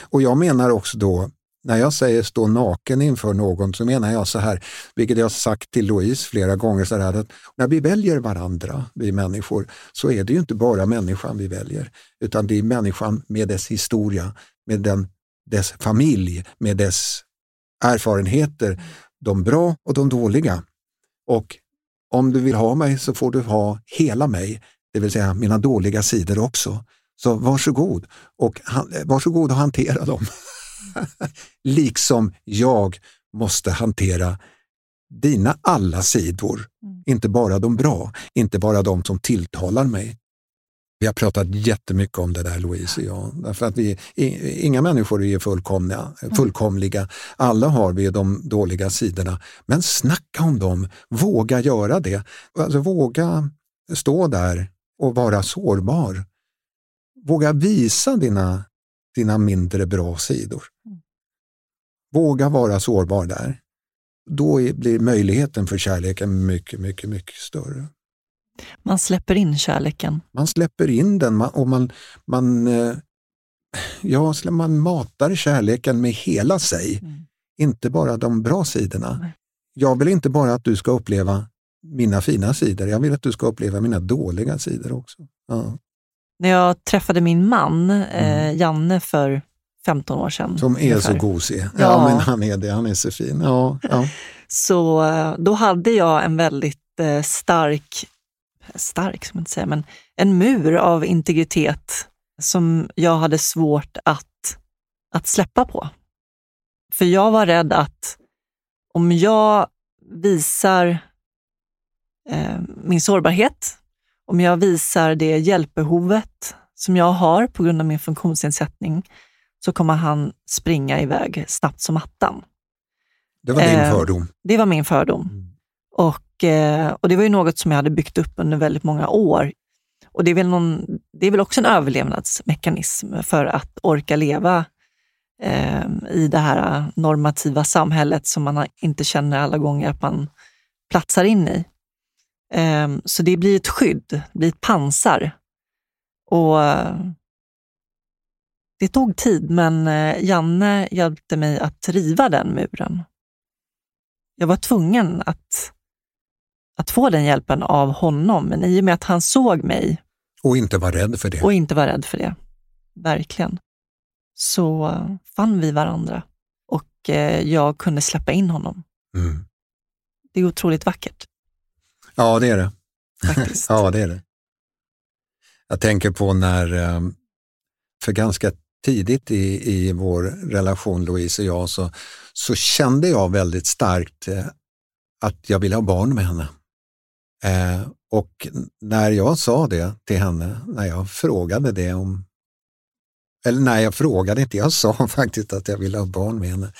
Och jag menar också då när jag säger stå naken inför någon så menar jag så här, vilket jag sagt till Louise flera gånger, så här, att när vi väljer varandra, vi människor, så är det ju inte bara människan vi väljer, utan det är människan med dess historia, med den, dess familj, med dess erfarenheter, de bra och de dåliga. Och om du vill ha mig så får du ha hela mig, det vill säga mina dåliga sidor också. Så varsågod och varsågod och hantera dem. <laughs> liksom jag måste hantera dina alla sidor, mm. inte bara de bra, inte bara de som tilltalar mig. Vi har pratat jättemycket om det där Louise och jag, därför att vi, inga människor är fullkomliga, mm. fullkomliga. Alla har vi de dåliga sidorna, men snacka om dem, våga göra det. Alltså, våga stå där och vara sårbar. Våga visa dina, dina mindre bra sidor. Mm. Våga vara sårbar där. Då blir möjligheten för kärleken mycket, mycket, mycket större. Man släpper in kärleken. Man släpper in den och man, man, eh, ja, man matar kärleken med hela sig, mm. inte bara de bra sidorna. Nej. Jag vill inte bara att du ska uppleva mina fina sidor, jag vill att du ska uppleva mina dåliga sidor också. Ja. När jag träffade min man, eh, mm. Janne, för 15 år sedan. Som är ungefär. så gosig. Ja. ja, men han är det. Han är så fin. Ja, ja. <laughs> Så eh, då hade jag en väldigt eh, stark, stark man inte säga, men en mur av integritet som jag hade svårt att, att släppa på. För jag var rädd att om jag visar eh, min sårbarhet, om jag visar det hjälpbehovet som jag har på grund av min funktionsnedsättning, så kommer han springa iväg snabbt som attan. Det var din eh, fördom? Det var min fördom. Mm. Och, och, eh, och det var ju något som jag hade byggt upp under väldigt många år. Och det är väl, någon, det är väl också en överlevnadsmekanism för att orka leva eh, i det här eh, normativa samhället som man inte känner alla gånger att man platsar in i. Eh, så det blir ett skydd, det blir ett pansar. Och eh, det tog tid, men Janne hjälpte mig att riva den muren. Jag var tvungen att, att få den hjälpen av honom, men i och med att han såg mig och inte var rädd för det. Och inte var rädd för det. Verkligen. Så eh, fann vi varandra och eh, jag kunde släppa in honom. Mm. Det är otroligt vackert. Ja, det är det. Faktiskt. <laughs> ja, det är det. Jag tänker på när, för ganska tidigt i, i vår relation, Louise och jag, så, så kände jag väldigt starkt eh, att jag ville ha barn med henne. Eh, och när jag sa det till henne, när jag frågade det om, eller när jag frågade inte, jag sa <laughs> faktiskt att jag ville ha barn med henne.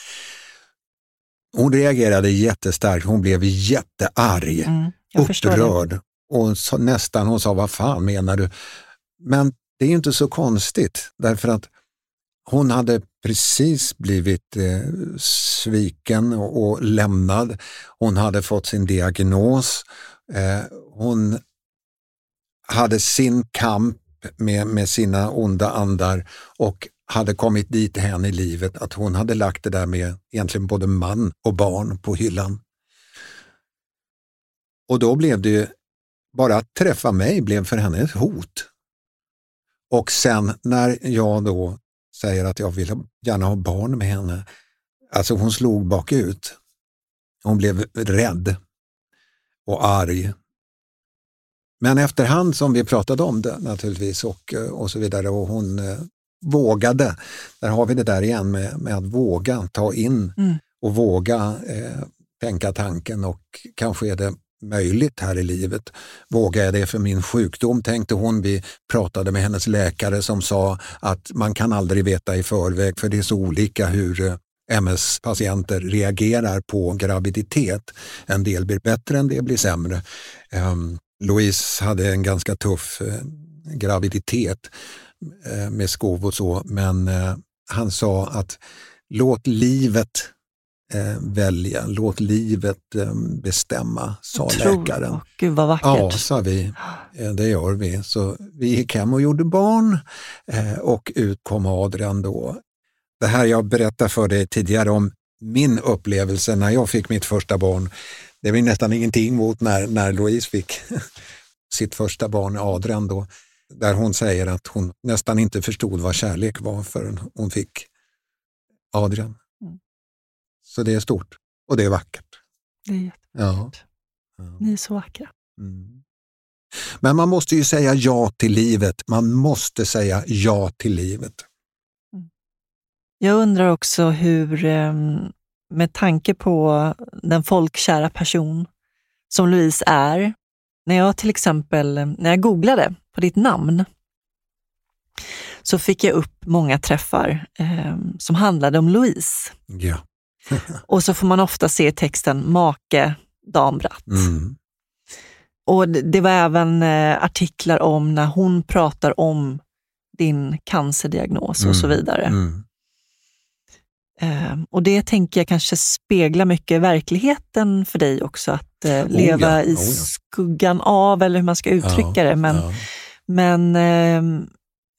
Hon reagerade jättestarkt, hon blev jättearg, mm, upprörd. Och så, nästan, hon sa, vad fan menar du? Men det är inte så konstigt, därför att hon hade precis blivit eh, sviken och, och, lämnad. Hon hade fått sin diagnos. Eh, hon hade sin kamp med, med sina onda andar och hade kommit dit hän i livet att hon hade lagt det där med egentligen både man och barn på hyllan. Och då blev det bara att träffa mig blev för henne ett hot. Och sen när jag då säger att jag vill gärna ha barn med henne. Alltså hon slog bakut. Hon blev rädd och arg. Men efterhand som vi pratade om det naturligtvis och, och så vidare och hon eh, vågade, där har vi det där igen med, med att våga ta in mm. och våga eh, tänka tanken och kanske är det möjligt här i livet. Vågar jag det för min sjukdom, tänkte hon. Vi pratade med hennes läkare som sa att man kan aldrig veta i förväg för det är så olika hur eh, MS-patienter reagerar på graviditet. En del blir bättre, en del blir sämre. Um, Louise hade en ganska tuff uh, graviditet uh, med skov och så, men uh, han sa att låt livet eh, välja, låt livet eh, bestämma, sa Tro. läkaren. Gud vad vackert. Ja, sa vi. Eh, det gör vi. Så vi gick hem och gjorde barn eh, och ut kom Adrian då. Det här jag berättade för dig tidigare om min upplevelse när jag fick mitt första barn. Det var nästan ingenting mot när, när Louise fick <laughs> sitt första barn, Adrian, då, där hon säger att hon nästan inte förstod vad kärlek var förrän hon fick Adrian. Mm. Så det är stort och det är vackert. Det är jättevackert. Ja. Ni är så vackra. Mm. Men man måste ju säga ja till livet. Man måste säga ja till livet. Jag undrar också hur, ehm, med tanke på den folkkära person som Louise är, när jag till exempel när jag googlade på ditt namn så fick jag upp många träffar eh, som handlade om Louise. Ja. <laughs> och så får man ofta se texten make Dambratt. Mm. Och det var även eh, artiklar om när hon pratar om din cancerdiagnos mm. och så mm. vidare. Mm. Eh, och det tänker jag kanske speglar mycket verkligheten för dig också, att eh, leva oh ja, i oh ja. skuggan av, eller hur man ska uttrycka ja, det. Men, men ehm,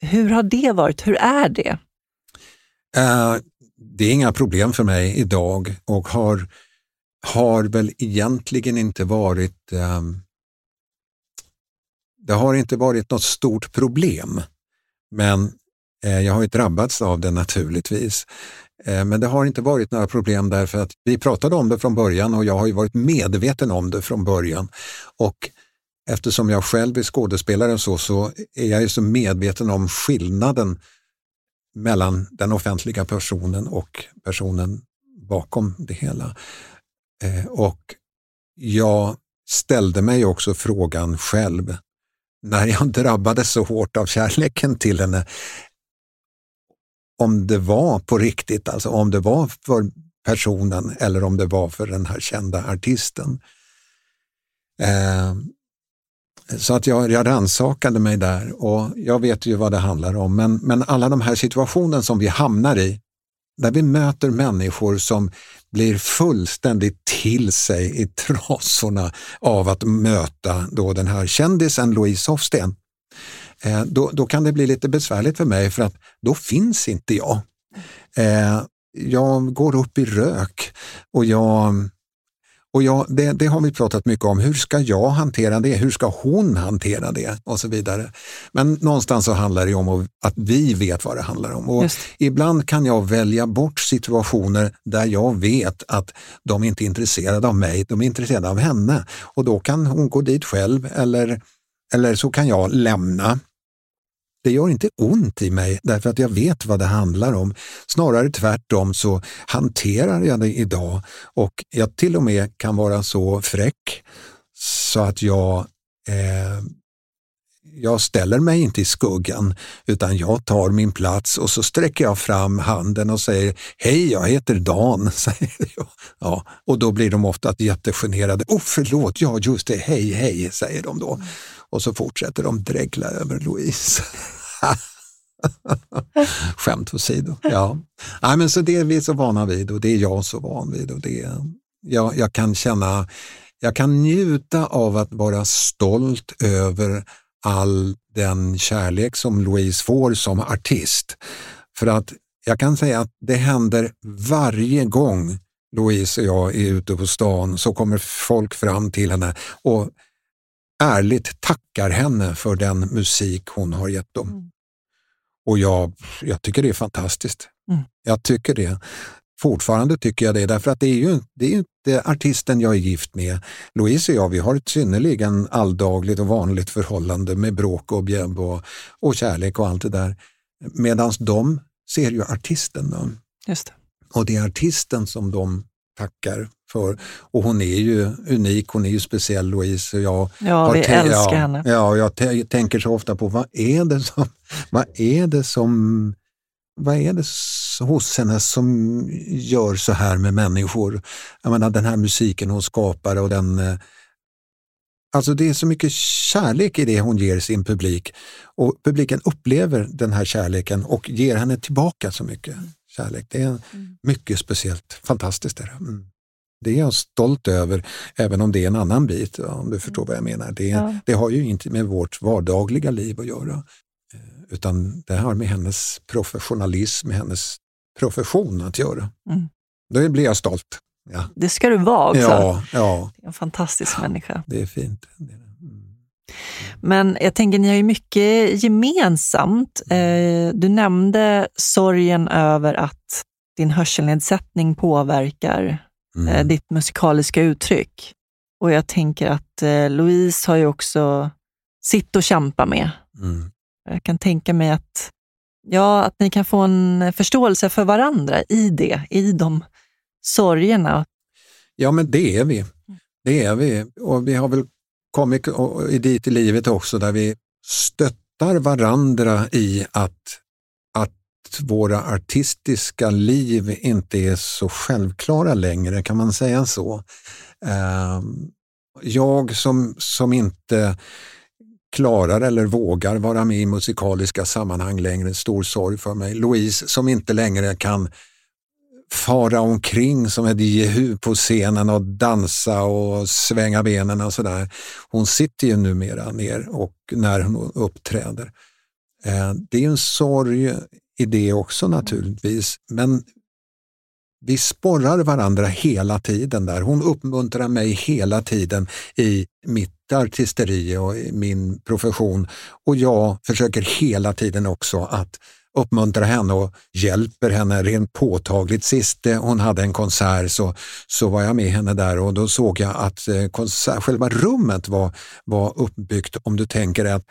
hur har det varit? Hur är det? Uh, det är inga problem för mig idag och har, har väl egentligen inte varit um, det har inte varit något stort problem, men eh, jag har ju drabbats av det naturligtvis. Eh, men det har inte varit några problem därför att vi pratade om det från början och jag har ju varit medveten om det från början. Och eftersom jag själv är skådespelare så, så är jag ju så medveten om skillnaden mellan den offentliga personen och personen bakom det hela. Eh, och jag ställde mig också frågan själv när jag drabbades så hårt av kärleken till henne, om det var på riktigt, alltså om det var för personen eller om det var för den här kända artisten. Eh, så att jag, jag rannsakade mig där och jag vet ju vad det handlar om. Men, men alla de här situationerna som vi hamnar i, där vi möter människor som blir fullständigt till sig i trasorna av att möta då den här kändisen Louise Hofsten. Eh, då, då kan det bli lite besvärligt för mig för att då finns inte jag. Eh, jag går upp i rök och jag och ja, det, det, har vi pratat mycket om. Hur ska jag hantera det? Hur ska hon hantera det? Och så vidare. Men någonstans så handlar det om att vi vet vad det handlar om. Och ibland kan jag välja bort situationer där jag vet att de inte är intresserade av mig, de är intresserade av henne. Och då kan hon gå dit själv eller, eller så kan jag lämna det gör inte ont i mig därför att jag vet vad det handlar om. Snarare tvärtom så hanterar jag det idag och jag till och med kan vara så fräck så att jag eh, jag ställer mig inte i skuggan utan jag tar min plats och så sträcker jag fram handen och säger Hej, jag heter Dan. <laughs> Säger jag. Ja, och då blir de ofta jättegenerade. Oh, förlåt, ja just det, hej, hej, säger de då. Och så fortsätter de dregla över Louise. <laughs> Skämt åsido. Ja. Nej, men så det är vi så vana vid och det är jag så van vid. Och det, jag, jag kan känna, jag kan njuta av att vara stolt över all den kärlek som Louise får som artist. För att jag kan säga att det händer varje gång Louise och jag är ute på stan så kommer folk fram till henne och ärligt tackar henne för den musik hon har gett dem. Mm. Och jag, jag tycker det är fantastiskt. Mm. Jag tycker det. Fortfarande tycker jag det, därför att det är ju, det är inte artisten jag är gift med. Louise och jag, vi har ett synnerligen alldagligt och vanligt förhållande med bråk och bjäbb och, och kärlek och allt det där. Medan de ser ju artisten. Då. Just det. Och det är artisten som de tackar för. Och hon är ju unik, hon är ju speciell Louise. jag ja, vi älskar ja, henne. Ja, jag tänker så ofta på vad är det som, vad är det som vad är det hos henne som gör så här med människor? Jag menar den här musiken hon skapar och den eh, Alltså det är så mycket kärlek i det hon ger sin publik och publiken upplever den här kärleken och ger henne tillbaka så mycket kärlek. Det är mm. mycket speciellt, fantastiskt. Är det. Mm. Det är jag stolt över, även om det är en annan bit, om du förstår vad jag menar. Det, ja. det har ju inte med vårt vardagliga liv att göra, eh, utan det har med hennes professionalism, med hennes profession att göra. Mm. Då blir jag stolt. Ja, Det ska du vara också. ja, ja En fantastisk människa. det är fint. Mm. Men jag tänker, ni har ju mycket gemensamt. Eh, du nämnde sorgen över att din hörselnedsättning påverkar Mm. eh, ditt musikaliska uttryck. Och jag tänker att eh, Louise har ju också sitt att kämpa med. Mm. Jag kan tänka mig att, ja, att ni kan få en förståelse för varandra i det, i de sorgerna. Ja, men det är vi. Det är vi. Och vi har väl kommit dit i livet också där vi stöttar varandra i att våra artistiska liv inte är så självklara längre, kan man säga så? Ehm, jag som, som inte klarar eller vågar vara med i musikaliska sammanhang längre, stor sorg för mig. Louise som inte längre kan fara omkring som ett jehu på scenen och dansa och svänga benen och sådär. Hon sitter ju numera ner och när hon uppträder. Ehm, det är en sorg i det också naturligtvis, men vi sporrar varandra hela tiden där. Hon uppmuntrar mig hela tiden i mitt artisteri och i min profession och jag försöker hela tiden också att uppmuntrar henne och hjälper henne rent påtagligt. Sist eh, hon hade en konsert så, så var jag med henne där och då såg jag att eh, konsert, själva rummet var, var uppbyggt, om du tänker att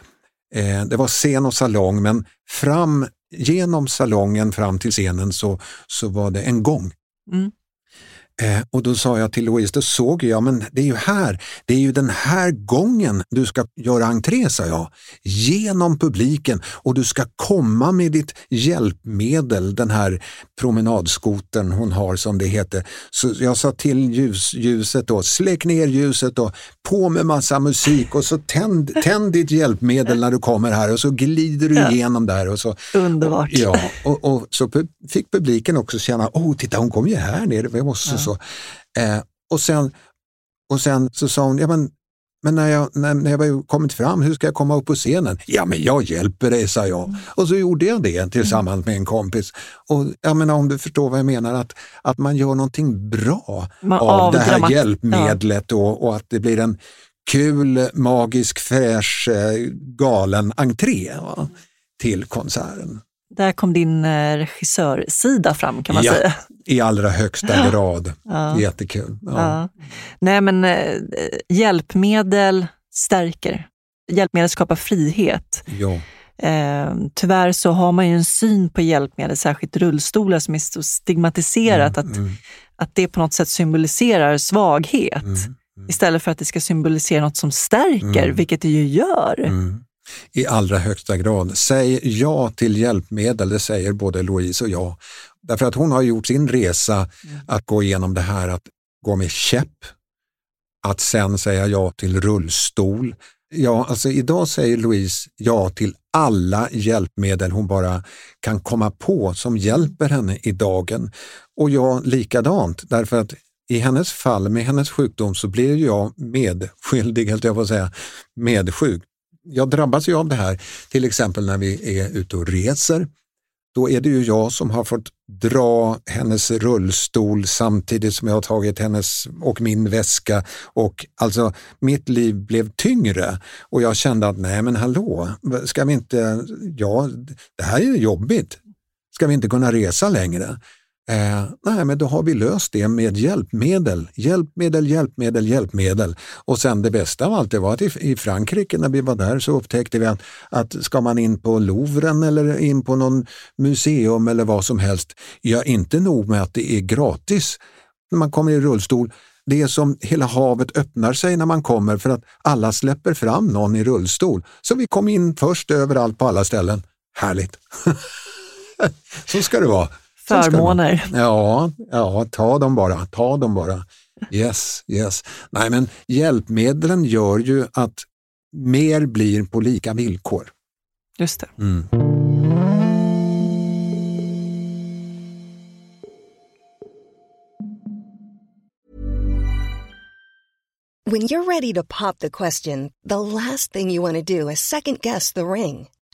eh, det var scen och salong men fram genom salongen fram till scenen så, så var det en gång. Mm. Eh, och då sa jag till Louise, då såg jag, men det är ju här, det är ju den här gången du ska göra entré, sa jag. Genom publiken och du ska komma med ditt hjälpmedel, den här promenadskotern hon har som det heter. Så jag sa till ljus, ljuset då, släck ner ljuset och på med massa musik och så tänd, tänd ditt hjälpmedel när du kommer här och så glider du igenom där och så Underbart. Ja, och, och så fick publiken också känna, åh titta hon kom ju här nere, vi måste så. Eh, och, sen, och sen så sa hon, ja men, men när jag, när, när jag var kommit fram, hur ska jag komma upp på scenen? Ja men jag hjälper dig, sa jag. Och så gjorde jag det tillsammans med en kompis. Och jag menar om du förstår vad jag menar, att, att man gör någonting bra Man av det här avdramat- hjälpmedlet och, och att det blir en kul, magisk, fräsch, eh, galen entré va, till konserten. Där kom din eh, regissörsida fram kan man Ja. säga. I allra högsta <laughs> grad. Ja. Jättekul. Ja. Ja. Nej men eh, hjälpmedel stärker. Hjälpmedel skapar frihet. Ja. Eh, tyvärr så har man ju en syn på hjälpmedel, särskilt rullstolar, som är så stigmatiserat att, Mm, att det på något sätt symboliserar svaghet. mm, Istället för att det ska symbolisera något som stärker, Mm. vilket det ju gör. I allra högsta grad. Säg ja till hjälpmedel, det säger både Louise och jag. Därför att hon har gjort sin resa Mm. att gå igenom det här att gå med käpp, att sen säga ja till rullstol. Ja, alltså idag säger Louise ja till alla hjälpmedel hon bara kan komma på som hjälper henne i dagen. Och jag likadant, därför att i hennes fall, med hennes sjukdom, så blir jag medskyldig, höll jag på att säga, medsjuk. Jag drabbas ju av det här, till exempel när vi är ute och reser. Då är det ju jag som har fått dra hennes rullstol samtidigt som jag har tagit hennes och min väska. Och alltså mitt liv blev tyngre och jag kände att nej men hallå, ska vi inte, ja det här är ju jobbigt. Ska vi inte kunna resa längre? Eh, nej, men då har vi löst det med hjälpmedel. Hjälpmedel, hjälpmedel, hjälpmedel. Och sen det bästa av allt det var att i, i Frankrike när vi var där så upptäckte vi att, att ska man in på Louvren eller in på någon museum eller vad som helst, ja inte nog med att det är gratis när man kommer i rullstol, det är som hela havet öppnar sig när man kommer för att alla släpper fram någon i rullstol. Så vi kom in först överallt på alla ställen. Härligt! <laughs> så ska det vara. Så ska det vara. Förmåner. Ja, ja, ta dem bara, ta dem bara. Yes, yes. Nej, men hjälpmedlen gör ju att mer blir på lika villkor. Just det. Mm. When you're ready to pop the question, the last thing you want to do is second guess the ring.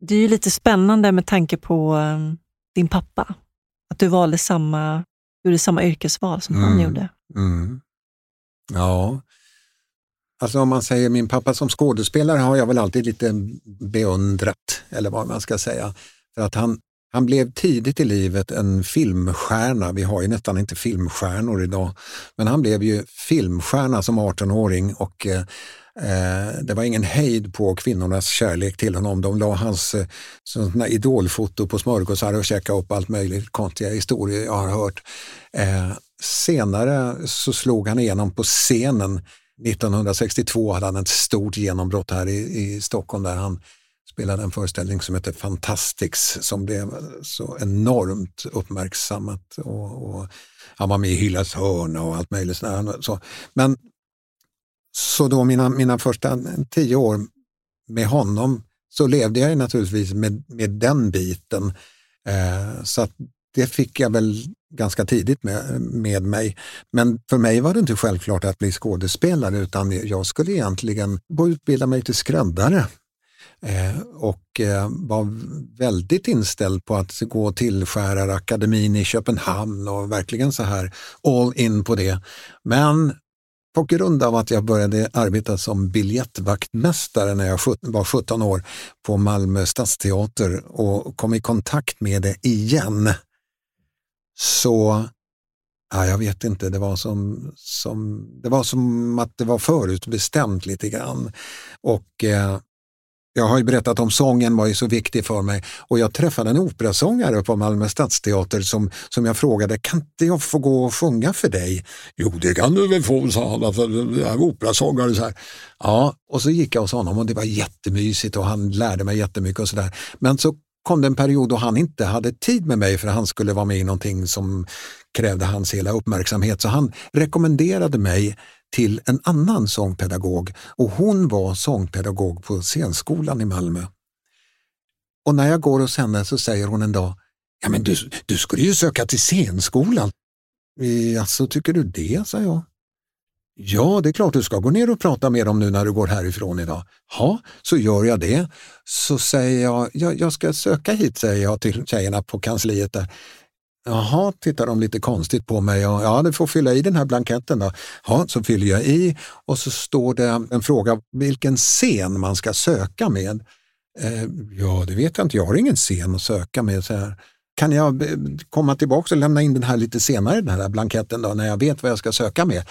Det är ju lite spännande med tanke på um, din pappa. Att du valde samma, gjorde samma yrkesval som han gjorde. Mm. Ja, alltså om man säger min pappa som skådespelare har jag väl alltid lite beundrat, eller vad man ska säga. För att han, han blev tidigt i livet en filmstjärna. Vi har ju nästan inte filmstjärnor idag. Men han blev ju filmstjärna som 18-åring och eh, Eh, det var ingen hejd på kvinnornas kärlek till honom. De la hans eh, såna idolfoto på smörgåsar och käkade upp allt möjligt konstiga historier jag har hört. Eh, senare så slog han igenom på scenen. 1962 hade han ett stort genombrott här i, i Stockholm där han spelade en föreställning som hette Fantastics som blev så enormt uppmärksammat. Och, och han var med i Hyllas hörn och allt möjligt. Så, men så då mina, mina första tio år med honom så levde jag naturligtvis med, med den biten. Eh, så att det fick jag väl ganska tidigt med, med mig. Men för mig var det inte självklart att bli skådespelare utan jag skulle egentligen gå utbilda mig till skräddare. Eh, och eh, var väldigt inställd på att gå till Skärarakademin i Köpenhamn och verkligen så här all in på det. Men på grund av att jag började arbeta som biljettvaktmästare när jag var 17 år på Malmö stadsteater och kom i kontakt med det igen. Så, ja, jag vet inte, det var som, som, det var som att det var förutbestämt lite grann. Och eh, jag har ju berättat om sången var ju så viktig för mig och jag träffade en operasångare på Malmö stadsteater som, som jag frågade, kan inte jag få gå och sjunga för dig? Jo, det kan du väl få, sa han. Alltså, operasångare så här. Ja, och så gick jag hos honom och det var jättemysigt och han lärde mig jättemycket och sådär. Men så kom det en period då han inte hade tid med mig för han skulle vara med i någonting som krävde hans hela uppmärksamhet. Så han rekommenderade mig till en annan sångpedagog och hon var sångpedagog på scenskolan i Malmö. Och när jag går hos henne så säger hon en dag, ja men du, du skulle ju söka till scenskolan. Alltså, tycker du det? sa jag. Ja, det är klart du ska gå ner och prata med dem nu när du går härifrån idag. Ja, så gör jag det. Så säger jag, jag, jag ska söka hit, säger jag till tjejerna på kansliet där. Jaha, tittar de lite konstigt på mig. Och, ja, du får fylla i den här blanketten då. Ja, så fyller jag i och så står det en fråga vilken scen man ska söka med. Eh, ja, det vet jag inte. Jag har ingen scen att söka med. Så här. Kan jag eh, komma tillbaka och lämna in den här lite senare, den här blanketten då, när jag vet vad jag ska söka med?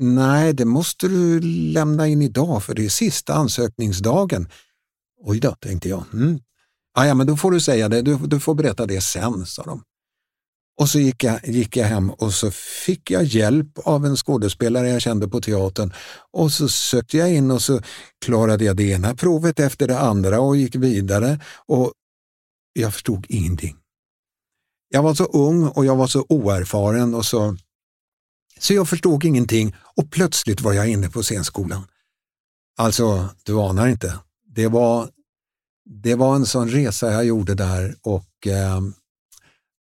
Nej, det måste du lämna in idag för det är sista ansökningsdagen. Oj då, tänkte jag. Mm. Ah, ja, men då får du säga det. Du, du får berätta det sen, sa de. Och så gick jag, gick jag hem och så fick jag hjälp av en skådespelare jag kände på teatern. Och så sökte jag in och så klarade jag det ena provet efter det andra och gick vidare. Och jag förstod ingenting. Jag var så ung och jag var så oerfaren och så, så jag förstod ingenting och plötsligt var jag inne på scenskolan. Alltså, du anar inte. Det var det var en sån resa jag gjorde där och eh,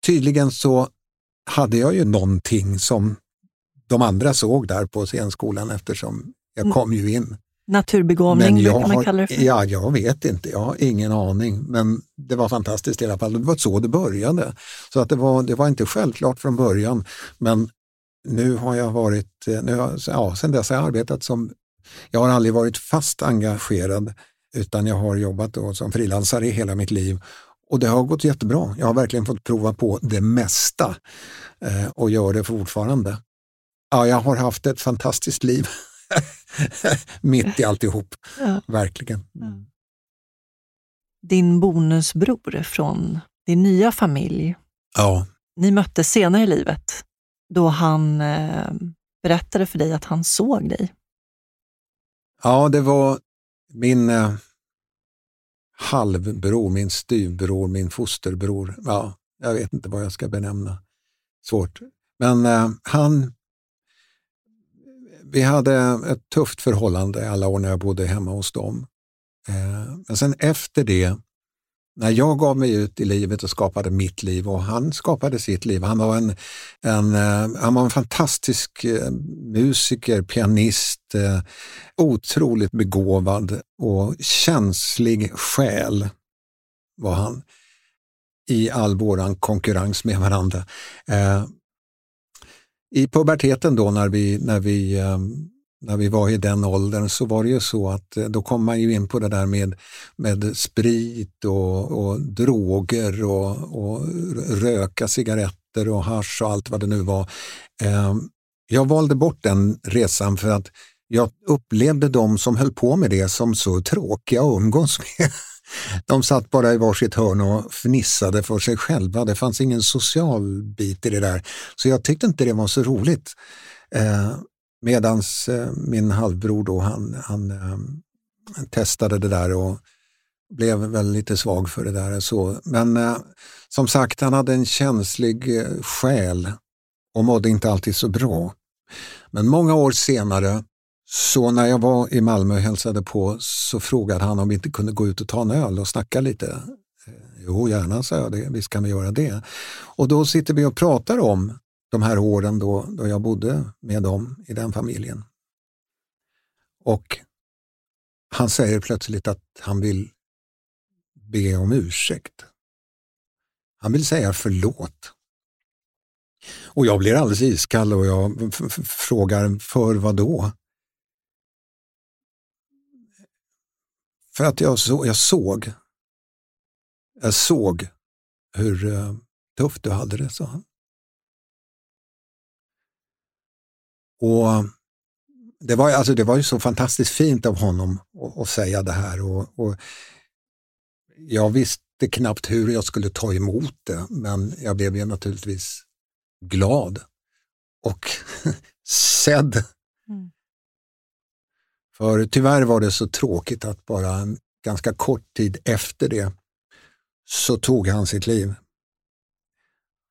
tydligen så hade jag ju någonting som de andra såg där på scenskolan eftersom jag Mm. kom ju in. Naturbegåvning Men jag brukar man kalla det för. ja, jag vet inte, jag har ingen aning. Men det var fantastiskt i alla fall. Det var så det började. Så att det, var, det var inte självklart från början. Men nu har jag varit, eh, nu har, ja, sen dess har jag arbetat som, jag har aldrig varit fast engagerad utan jag har jobbat som frilansare i hela mitt liv. Och det har gått jättebra. Jag har verkligen fått prova på det mesta eh, och gör det fortfarande. Ja, jag har haft ett fantastiskt liv <laughs> mitt i alltihop. Ja. Verkligen. Din bonusbror från din nya familj, Ja, ni möttes senare i livet då han eh, berättade för dig att han såg dig. ja det var min eh, halvbror, min styvbror, min fosterbror. Ja, jag vet inte vad jag ska benämna. Svårt. Men eh, han... Vi hade ett tufft förhållande alla år när jag bodde hemma hos dem. Eh, men sen efter det, när jag gav mig ut i livet och skapade mitt liv och han skapade sitt liv. Han var en, en, eh, han var en fantastisk eh, musiker, pianist, eh, otroligt begåvad och känslig själ var han i all våran konkurrens med varandra. I puberteten då när vi, när, vi, när vi var i den åldern så var det ju så att eh, då kom man ju in på det där med, med sprit och, och droger och, och röka cigaretter och hasch och allt vad det nu var. Ehm, jag valde bort den resan för att jag upplevde de som höll på med det som så tråkiga att umgås med. <laughs> De satt bara i varsitt hörn och fnissade för sig själva. Det fanns ingen social bit i det där. Så jag tyckte inte det var så roligt. Ehm, Medans eh, min halvbror då, han, han eh, testade det där och blev väl lite svag för det där. Så. Men eh, som sagt, han hade en känslig eh, själ och mådde inte alltid så bra. Men många år senare så när jag var i Malmö och hälsade på så frågade han om vi inte kunde gå ut och ta en öl och snacka lite. Eh, jo, gärna, sa jag. Det. Visst kan vi göra det. Och då sitter vi och pratar om de här åren då, då jag bodde med dem i den familjen. Och han säger plötsligt att han vill be om ursäkt. Han vill säga förlåt. Och jag blir alldeles iskall och jag frågar för vad då? För att jag, så, jag såg jag såg hur eh, tufft du hade det, sa han. Och det var, alltså, det var ju så fantastiskt fint av honom att, säga det här. Och, och jag visste knappt hur jag skulle ta emot det, men jag blev ju naturligtvis glad och <laughs> sedd. Mm. För tyvärr var det så tråkigt att bara en ganska kort tid efter det så tog han sitt liv.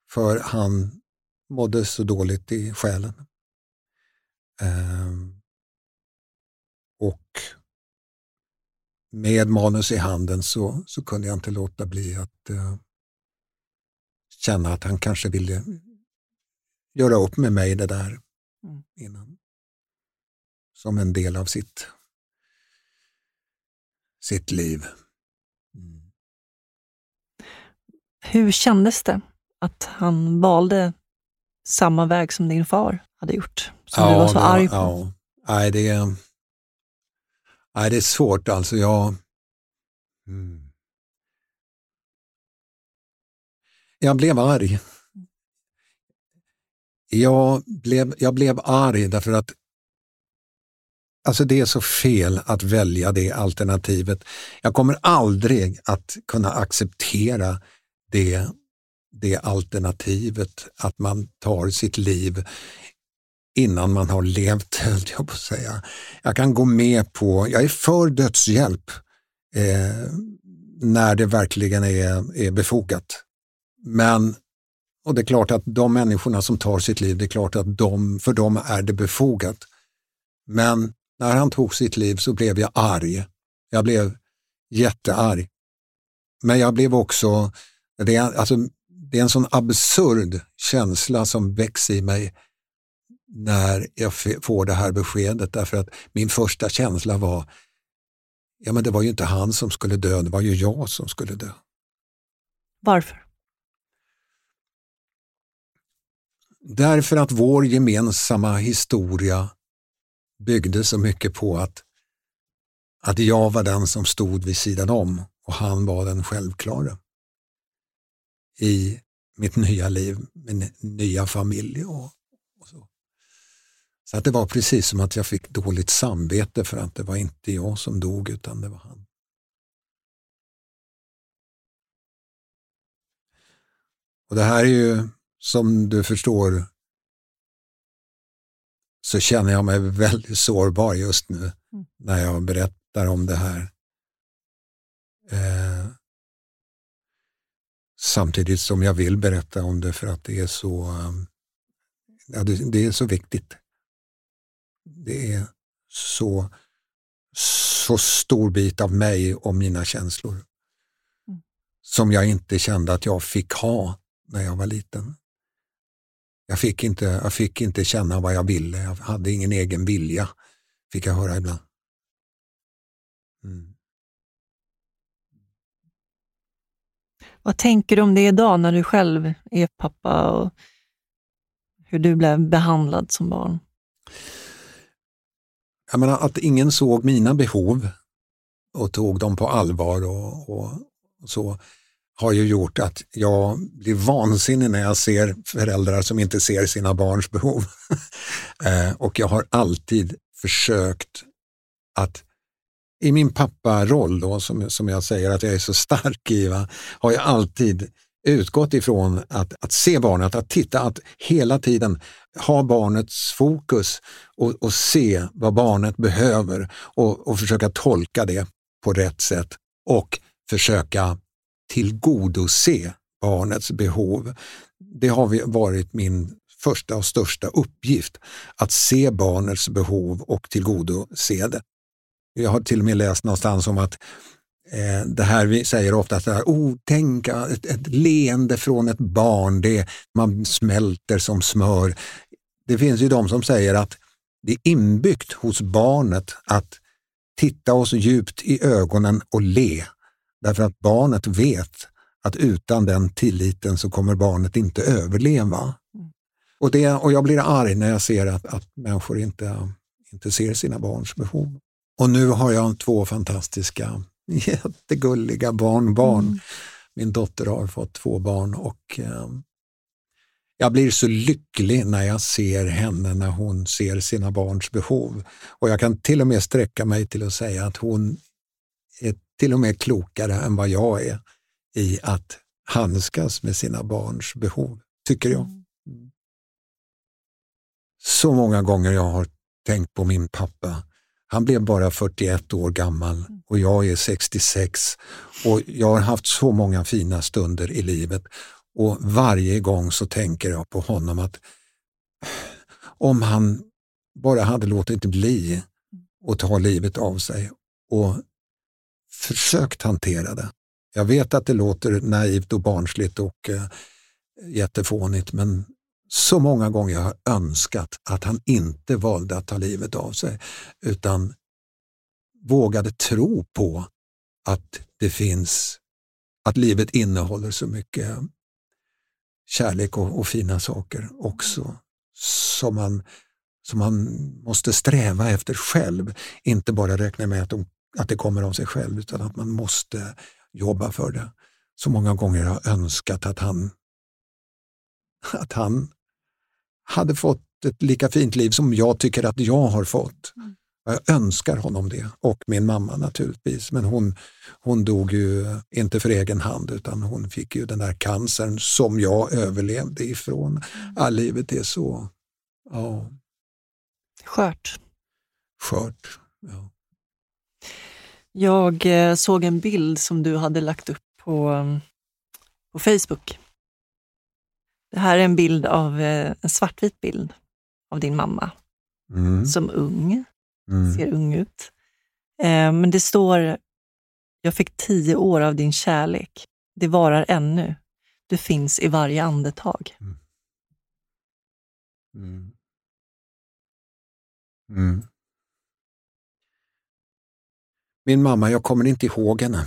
För han mådde så dåligt i själen. Ehm, och med manus i handen så, så kunde jag inte låta bli att eh, känna att han kanske ville göra upp med mig det där Mm. innan. Som en del av sitt, sitt liv. Hur kändes det att han valde samma väg som din far hade gjort? Som du var så arg på? Ja. Nej, det, är- nej, det är svårt alltså. Jag, mm. jag blev arg. Jag blev, jag blev arg därför att Alltså det är så fel att välja det alternativet. Jag kommer aldrig att kunna acceptera det, det alternativet att man tar sitt liv innan man har levt, <laughs> höll jag på att säga. Jag kan gå med på, jag är för dödshjälp eh, när det verkligen är, är befogat. Men, och det är klart att de människorna som tar sitt liv, det är klart att de, för dem är det befogat. Men när han tog sitt liv så blev jag arg. Jag blev jättearg. men jag blev också, det är, alltså, det är en sån absurd känsla som väcks i mig när jag får det här beskedet därför att min första känsla var, ja men det var ju inte han som skulle dö, det var ju jag som skulle dö. Varför? Därför att vår gemensamma historia byggde så mycket på att, att jag var den som stod vid sidan om och han var den självklara i mitt nya liv, min nya familj. Och. Så att det var precis som att jag fick dåligt samvete för att det var inte jag som dog utan det var han. Och det här är ju som du förstår så känner jag mig väldigt sårbar just nu mm. när jag berättar om det här. Eh, samtidigt som jag vill berätta om det för att det är så, um, ja, det, det, är så viktigt. Det är så, så stor bit av mig och mina känslor mm. som jag inte kände att jag fick ha när jag var liten. Jag fick, inte, jag fick inte känna vad jag ville, jag hade ingen egen vilja, fick jag höra ibland. Mm. Vad tänker du om det idag när du själv är pappa och hur du blev behandlad som barn? Jag menar att ingen såg mina behov och tog dem på allvar och, och, och så har ju gjort att jag blir vansinnig när jag ser föräldrar som inte ser sina barns behov. <laughs> Eh, och jag har alltid försökt att i min papparoll då, som, som jag säger att jag är så stark i, va, har jag alltid utgått ifrån att, att se barnet, att titta, att hela tiden ha barnets fokus och, och se vad barnet behöver och, och försöka tolka det på rätt sätt och försöka tillgodose barnets behov. Det har varit min första och största uppgift, att se barnets behov och tillgodose det. Jag har till och med läst någonstans om att det här vi säger ofta, att oh, tänk ett, ett leende från ett barn, det, man smälter som smör. Det finns ju de som säger att det är inbyggt hos barnet att titta oss djupt i ögonen och le. Därför att barnet vet att utan den tilliten så kommer barnet inte överleva. Och, det, och jag blir arg när jag ser att, att människor inte, inte ser sina barns behov. Och nu har jag två fantastiska, <laughs> jättegulliga barnbarn. Mm. Min dotter har fått två barn och eh, jag blir så lycklig när jag ser henne när hon ser sina barns behov. Och jag kan till och med sträcka mig till att säga att hon är till och med klokare än vad jag är i att handskas med sina barns behov, tycker jag. Mm. Så många gånger jag har tänkt på min pappa han blev bara 41 år gammal mm och jag är 66 och jag har haft så många fina stunder i livet och varje gång så tänker jag på honom att om han bara hade låtit bli att ta livet av sig och försökt hantera det. Jag vet att det låter naivt och barnsligt och eh, jättefånigt men så många gånger jag har önskat att han inte valde att ta livet av sig utan vågade tro på att det finns, att livet innehåller så mycket kärlek och, och fina saker också som man, som man måste sträva efter själv. Inte bara räkna med att, de, att det kommer av sig själv utan att man måste jobba för det. Så många gånger har jag önskat att han, att han hade fått ett lika fint liv som jag tycker att jag har fått. Mm. Jag önskar honom det och min mamma naturligtvis. Men hon, hon dog ju inte för egen hand utan hon fick ju den där cancern som jag överlevde ifrån. Mm. Ja, livet är så... Ja. Skört. Skört, ja. Jag eh, såg en bild som du hade lagt upp på, på Facebook. Det här är en bild av eh, en svartvit bild av din mamma mm. som ung. Mm. Ser ung ut. Eh, men det står Jag fick tio år av din kärlek. Det varar ännu. Du finns i varje andetag. Mm. Mm. Mm. Min mamma, jag kommer inte ihåg henne.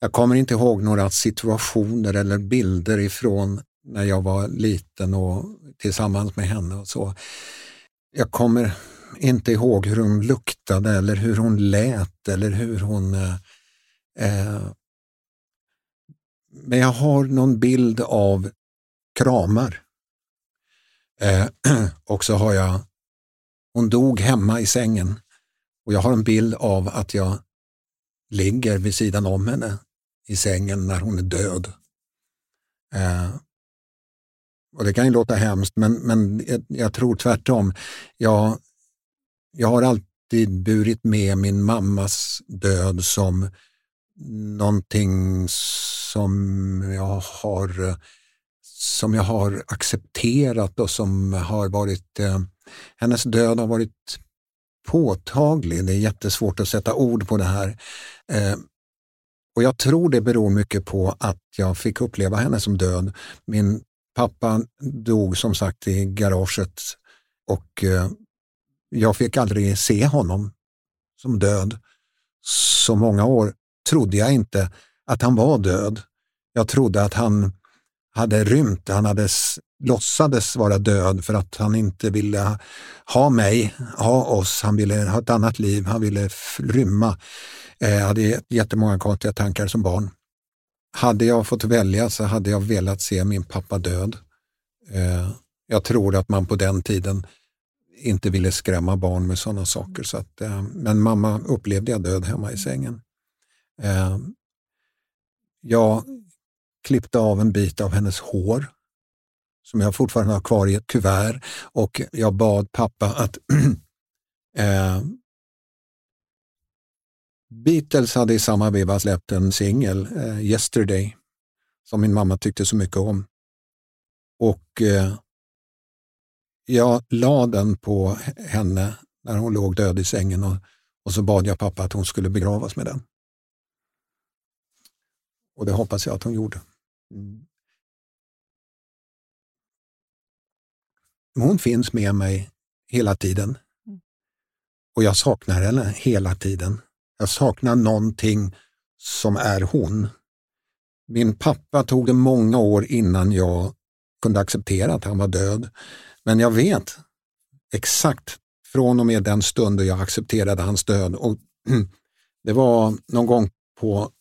Jag kommer inte ihåg några situationer eller bilder ifrån när jag var liten och tillsammans med henne och så. Jag kommer inte ihåg hur hon luktade eller hur hon lät eller hur hon... Eh, eh men jag har någon bild av kramar. Eh, <clears throat> och så har jag... Hon dog hemma i sängen och jag har en bild av att jag ligger vid sidan om henne i sängen när hon är död. Eh, och Det kan ju låta hemskt, men, men jag, jag tror tvärtom. Jag, jag har alltid burit med min mammas död som någonting som jag har, som jag har accepterat och som har varit, eh, hennes död har varit påtaglig. Det är jättesvårt att sätta ord på det här. Eh, och Jag tror det beror mycket på att jag fick uppleva henne som död. Min pappa dog som sagt i garaget och eh, jag fick aldrig se honom som död. Så många år trodde jag inte att han var död. Jag trodde att han hade rymt, han hade låtsades vara död för att han inte ville ha mig, ha oss, han ville ha ett annat liv, han ville rymma. Eh, jag hade jättemånga konstiga tankar som barn. Hade jag fått välja så hade jag velat se min pappa död. Eh, jag tror att man på den tiden inte ville skrämma barn med sådana saker. Så att, eh, men mamma upplevde jag död hemma i sängen. Eh, jag klippte av en bit av hennes hår som jag fortfarande har kvar i ett kuvert och jag bad pappa att <clears throat> eh, Beatles hade i samma veva släppt en singel, eh, Yesterday, som min mamma tyckte så mycket om. Och eh, jag la den på henne när hon låg död i sängen och, och så bad jag pappa att hon skulle begravas med den. Och det hoppas jag att hon gjorde. Mm. Hon finns med mig hela tiden. Och jag saknar henne hela tiden. Jag saknar någonting som är hon. Min pappa tog det många år innan jag kunde acceptera att han var död. Men jag vet exakt från och med den stund då jag accepterade hans död. Och <clears throat> det var någon gång på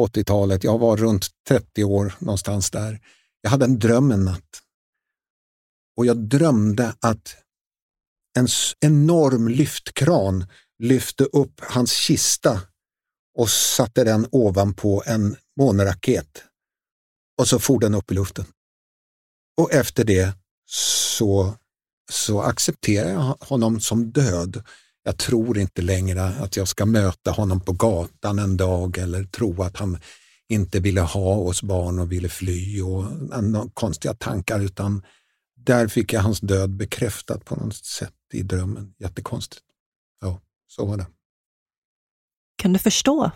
80-talet, jag var runt 30 år någonstans där. Jag hade en dröm en natt och jag drömde att en enorm lyftkran lyfte upp hans kista och satte den ovanpå en månraket. Och så for den upp i luften. Och efter det så, så accepterar jag honom som död. Jag tror inte längre att jag ska möta honom på gatan en dag eller tro att han inte ville ha oss barn och ville fly och konstiga tankar utan där fick jag hans död bekräftad på något sätt i drömmen. Jättekonstigt. Ja, så var det. Kan du förstå?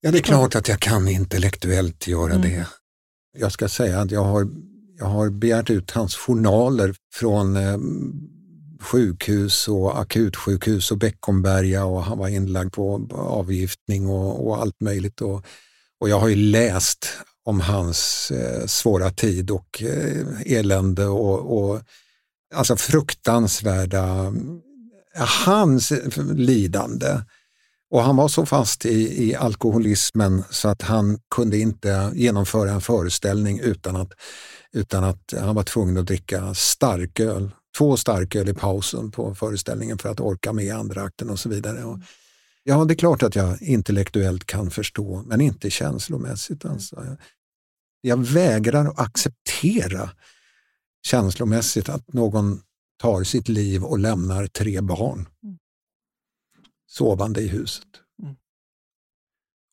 Ja, det är klart att jag kan intellektuellt göra mm. det. Jag ska säga att jag har, jag har begärt ut hans journaler från eh, sjukhus och akutsjukhus och Beckomberga och han var inlagd på avgiftning och, och allt möjligt. Och, och jag har ju läst om hans eh, svåra tid och eh, elände och, och alltså fruktansvärda, eh, hans lidande. Och han var så fast i, i alkoholismen så att han kunde inte genomföra en föreställning utan att, utan att han var tvungen att dricka starköl. Två starköl i pausen på föreställningen för att orka med andra akten och så vidare. Och, ja, det är klart att jag intellektuellt kan förstå, men inte känslomässigt. Alltså. Jag vägrar att acceptera känslomässigt att någon tar sitt liv och lämnar tre barn mm. Sovande i huset. Mm.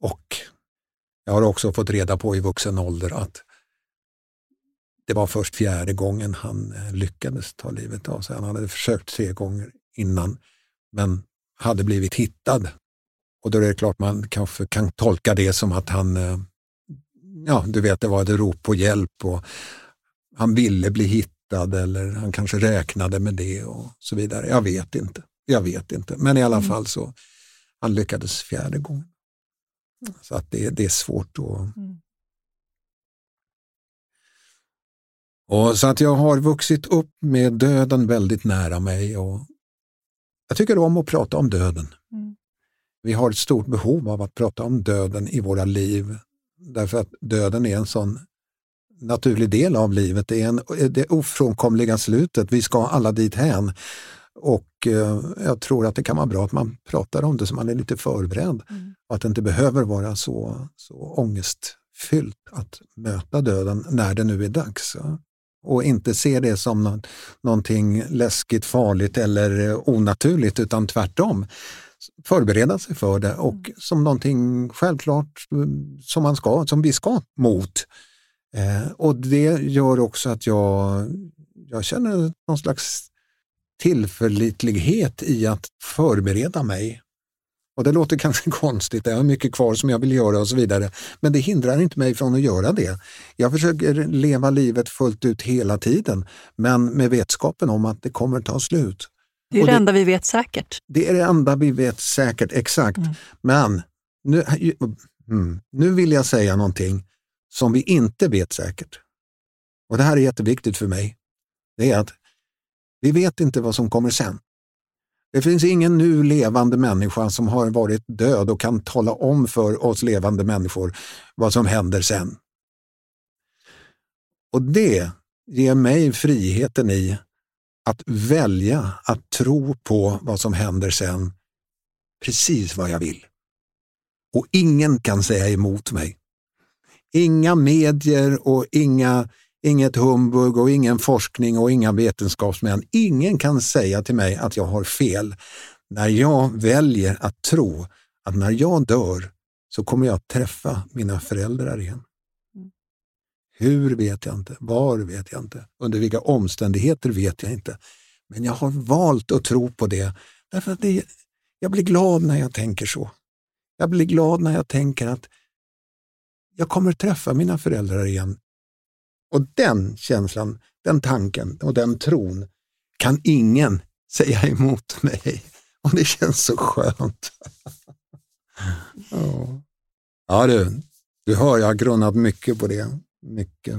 Och jag har också fått reda på i vuxen ålder att det var först fjärde gången han eh, lyckades ta livet av sig. Han hade försökt tre gånger innan men hade blivit hittad Och då är det klart man kanske kan tolka det som att han, eh, ja du vet det var ett rop på hjälp och han ville bli hittad eller han kanske räknade med det och så vidare. Jag vet inte. Jag vet inte. Men i alla mm. fall så han lyckades fjärde gången. Så att det, det är svårt att... Mm. Och så att jag har vuxit upp med döden väldigt nära mig och jag tycker om att prata om döden. Mm. Vi har ett stort behov av att prata om döden i våra liv därför att döden är en sån naturlig del av livet. Det är en, det ofrånkomliga slutet. Vi ska alla dit hän. Och eh, jag tror att det kan vara bra att man pratar om det så man är lite förberedd. Mm. Och att det inte behöver vara så, så ångestfyllt att möta döden när det nu är dags. Och inte se det som något, någonting läskigt, farligt eller onaturligt utan tvärtom. Förbereda sig för det och mm. som någonting självklart som, man ska, som vi ska mot. Eh, och det gör också att jag, jag känner någon slags tillförlitlighet i att förbereda mig. Och det låter <laughs> kanske konstigt, jag har mycket kvar som jag vill göra och så vidare. Men det hindrar inte mig från att göra det. Jag försöker leva livet fullt ut hela tiden, men med vetskapen om att det kommer ta slut. Det är det, det enda vi vet säkert. Det är det enda vi vet säkert, exakt. Mm. Men nu, mm, nu vill jag säga någonting som vi inte vet säkert. Och det här är jätteviktigt för mig. Det är att vi vet inte vad som kommer sen. Det finns ingen nu levande människa som har varit död och kan tala om för oss levande människor vad som händer sen. Och det ger mig friheten i att välja att tro på vad som händer sen precis vad jag vill. Och ingen kan säga emot mig. Inga medier och inga Inget humbug och ingen forskning och inga vetenskapsmän. Ingen kan säga till mig att jag har fel när jag väljer att tro att när jag dör så kommer jag träffa mina föräldrar igen. Mm. Hur vet jag inte, var vet jag inte, under vilka omständigheter vet jag inte. Men jag har valt att tro på det därför att det, jag blir glad när jag tänker så. Jag blir glad när jag tänker att jag kommer träffa mina föräldrar igen och den känslan, den tanken och den tron kan ingen säga <laughs> emot mig. Och det känns så skönt. <laughs> ja. ja du, du hör, jag har grunnat mycket på det. Mycket.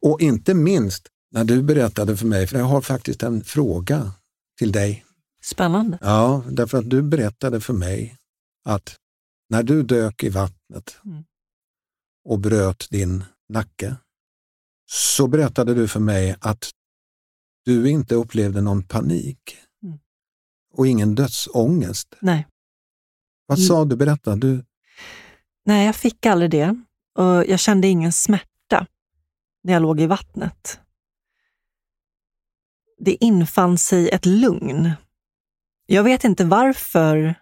Och inte minst när du berättade för mig, för jag har faktiskt en fråga till dig. Spännande. Ja, därför att du berättade för mig att när du dök i vattnet mm. och bröt din nacke, så berättade du för mig att du inte upplevde någon panik mm. och ingen dödsångest. Nej. Vad mm. sa du? Berätta. Du... Nej, jag fick aldrig det. Och jag kände ingen smärta när jag låg i vattnet. Det infann sig ett lugn. Jag vet inte varför,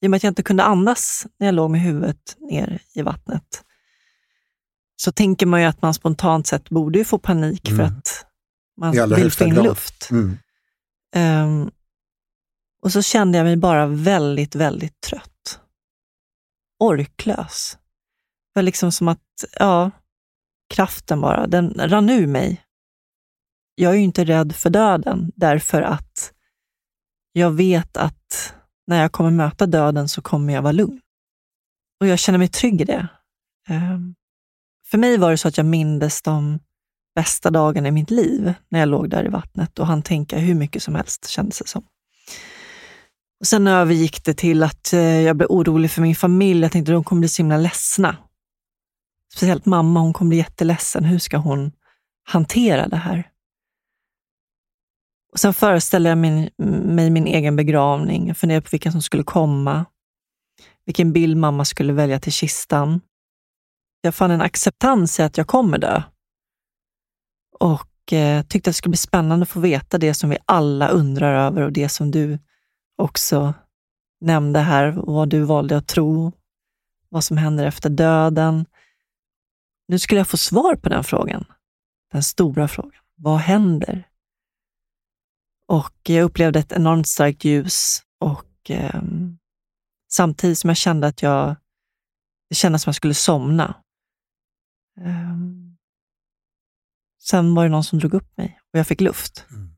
i och med att jag inte kunde andas när jag låg med huvudet ner i vattnet, så tänker man ju att man spontant sett borde få panik mm. för att man vill få in grad. luft. Mm. Um, och så kände jag mig bara väldigt, väldigt trött. Orklös. Det var liksom som att, ja, kraften bara, den rann ur mig. Jag är ju inte rädd för döden därför att jag vet att när jag kommer möta döden så kommer jag vara lugn. Och jag känner mig trygg i det. Um, för mig var det så att jag mindes de bästa dagarna i mitt liv när jag låg där i vattnet och han tänka hur mycket som helst, kändes det som. Och sen övergick det till att eh, jag blev orolig för min familj. Jag tänkte att de kommer bli så himla ledsna. Speciellt mamma, hon kommer bli jätteledsen. Hur ska hon hantera det här? Och Sen föreställde jag min, mig min egen begravning. Jag funderade på vilka som skulle komma. Vilken bild mamma skulle välja till kistan jag fann en acceptans i att jag kommer dö. Och eh, tyckte att det skulle bli spännande att få veta det som vi alla undrar över och det som du också nämnde här, vad du valde att tro, vad som händer efter döden. Nu skulle jag få svar på den frågan. Den stora frågan. Vad händer? Och jag upplevde ett enormt starkt ljus och eh, Samtidigt som jag kände att jag, det kändes som att jag skulle somna. Um, sen var det någon som drog upp mig och jag fick luft. Mm.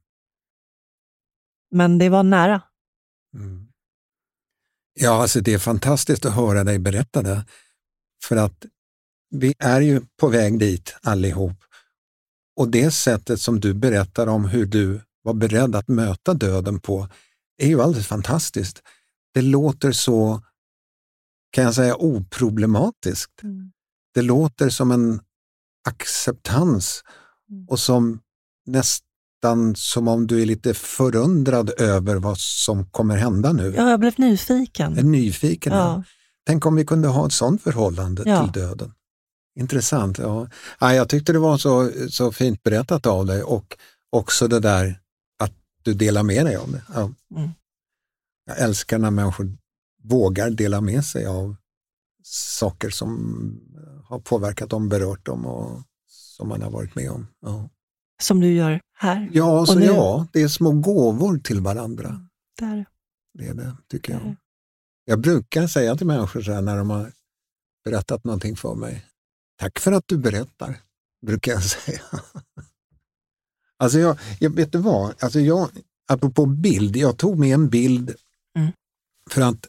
Men det var nära. Mm. Ja, alltså det är fantastiskt att höra dig berätta det. För att vi är ju på väg dit allihop. Och det sättet som du berättar om hur du var beredd att möta döden på är ju alldeles fantastiskt. Det låter så, kan jag säga, oproblematiskt. Mm. Det låter som en acceptans mm. och som nästan som om du är lite förundrad över vad som kommer hända nu. Ja, jag blev nyfiken. En nyfiken, ja. ja. Tänk om vi kunde ha ett sådant förhållande ja. till döden. Intressant. Ja. Ja, jag tyckte det var så, så fint berättat av dig och också det där att du delar med dig av det. Ja. Mm. Jag älskar när människor vågar dela med sig av saker som har påverkat dem, berört dem och som man har varit med om. Ja. Som du gör här? Ja, så ja, det är små gåvor till varandra. Där. Det är det, tycker jag. Jag brukar säga till människor så här när de har berättat någonting för mig. Tack för att du berättar, brukar jag <laughs> säga. alltså jag, jag vet du vad, alltså jag, apropå bild, jag tog med en bild mm. för att,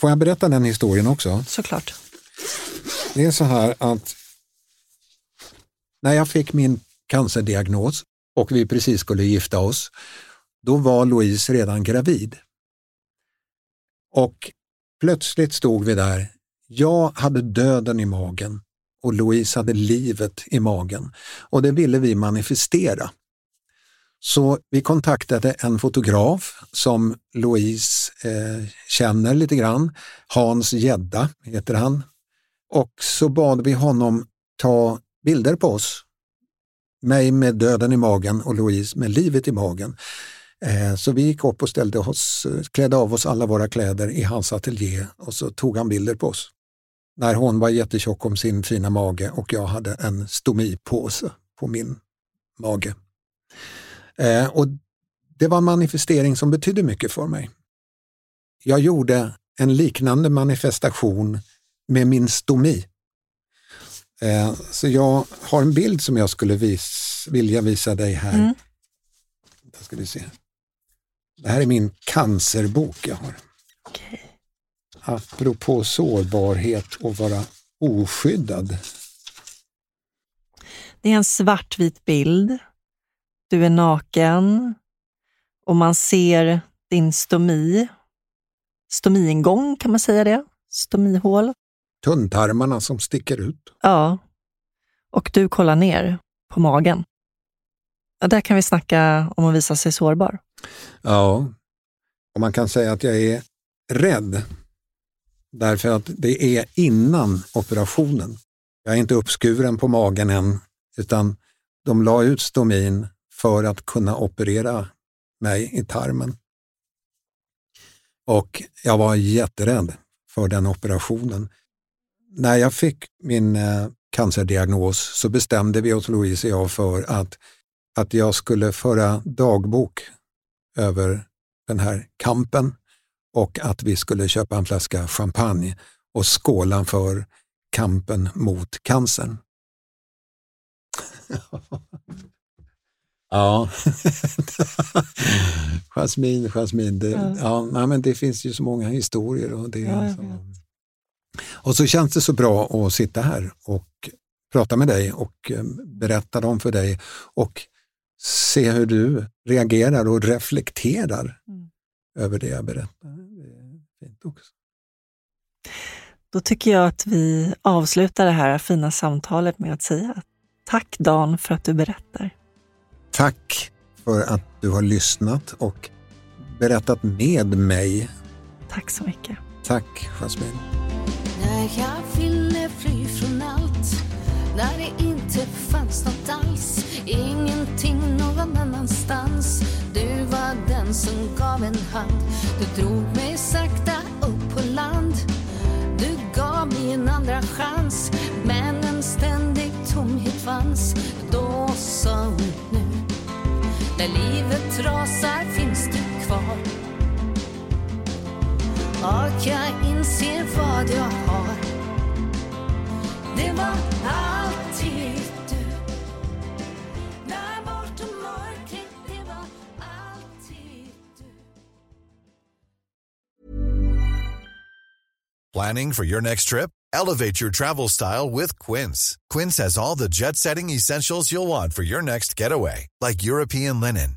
får jag berätta den historien också? Såklart. Det är så här att när jag fick min cancerdiagnos och vi precis skulle gifta oss, då var Louise redan gravid. Och plötsligt stod vi där. Jag hade döden i magen och Louise hade livet i magen och det ville vi manifestera. Så vi kontaktade en fotograf som Louise eh, känner lite grann, Hans Gedda heter han. Och så bad vi honom ta bilder på oss. Mig med döden i magen och Louise med livet i magen. Eh, så vi gick upp och ställde oss, eh, klädde av oss alla våra kläder i hans ateljé och så tog han bilder på oss. När hon var jättetjock om sin fina mage och jag hade en stomipåse på min mage. Eh, och Det var en manifestering som betydde mycket för mig. Jag gjorde en liknande manifestation med min stomi. Eh, så jag har en bild som jag skulle vis, vilja visa dig här. Mm. ska du se. Det här är min cancerbok jag har. Okay. Apropå sårbarhet och vara oskyddad. Det är en svartvit bild. Du är naken och man ser din stomi. Stomiingång, kan man säga det? Stomihål. Tunntarmarna som sticker ut. Ja. Och du kollar ner på magen. Ja, där kan vi snacka om att visa sig sårbar. Ja, och man kan säga att jag är rädd. Därför att det är innan operationen. Jag är inte uppskuren på magen än, utan de la ut stomin för att kunna operera mig i tarmen. Och jag var jätterädd för den operationen. När jag fick min eh, cancerdiagnos så bestämde vi oss, Louise och jag, för att, att jag skulle föra dagbok över den här kampen och att vi skulle köpa en flaska champagne och skåla för kampen mot cancern. <laughs> ja, <laughs> Jasmin, Jasmin. Det, ja. ja men det finns ju så många historier. Och, det, ja, så. Och så känns det så bra att sitta här och prata med dig och eh, berätta dem för dig och se hur du reagerar och reflekterar mm. över det jag berättar. Det är fint också. Då tycker jag att vi avslutar det här fina samtalet med att säga tack Dan för att du berättar. Tack för att du har lyssnat och berättat med mig. Tack så mycket. Tack Jasmine. Jag ville fly från allt, när det inte fanns något alls, ingenting någon annanstans. Du var den som gav en hand, du drog mig sakta upp på land. Du gav mig en andra chans, men en ständig tomhet fanns. Då som nu, när livet rasar finns du kvar. Har. Det var alltid du. Det var alltid du. Planning for your next trip? Elevate your travel style with Quince. Quince has all the jet setting essentials you'll want for your next getaway, like European linen,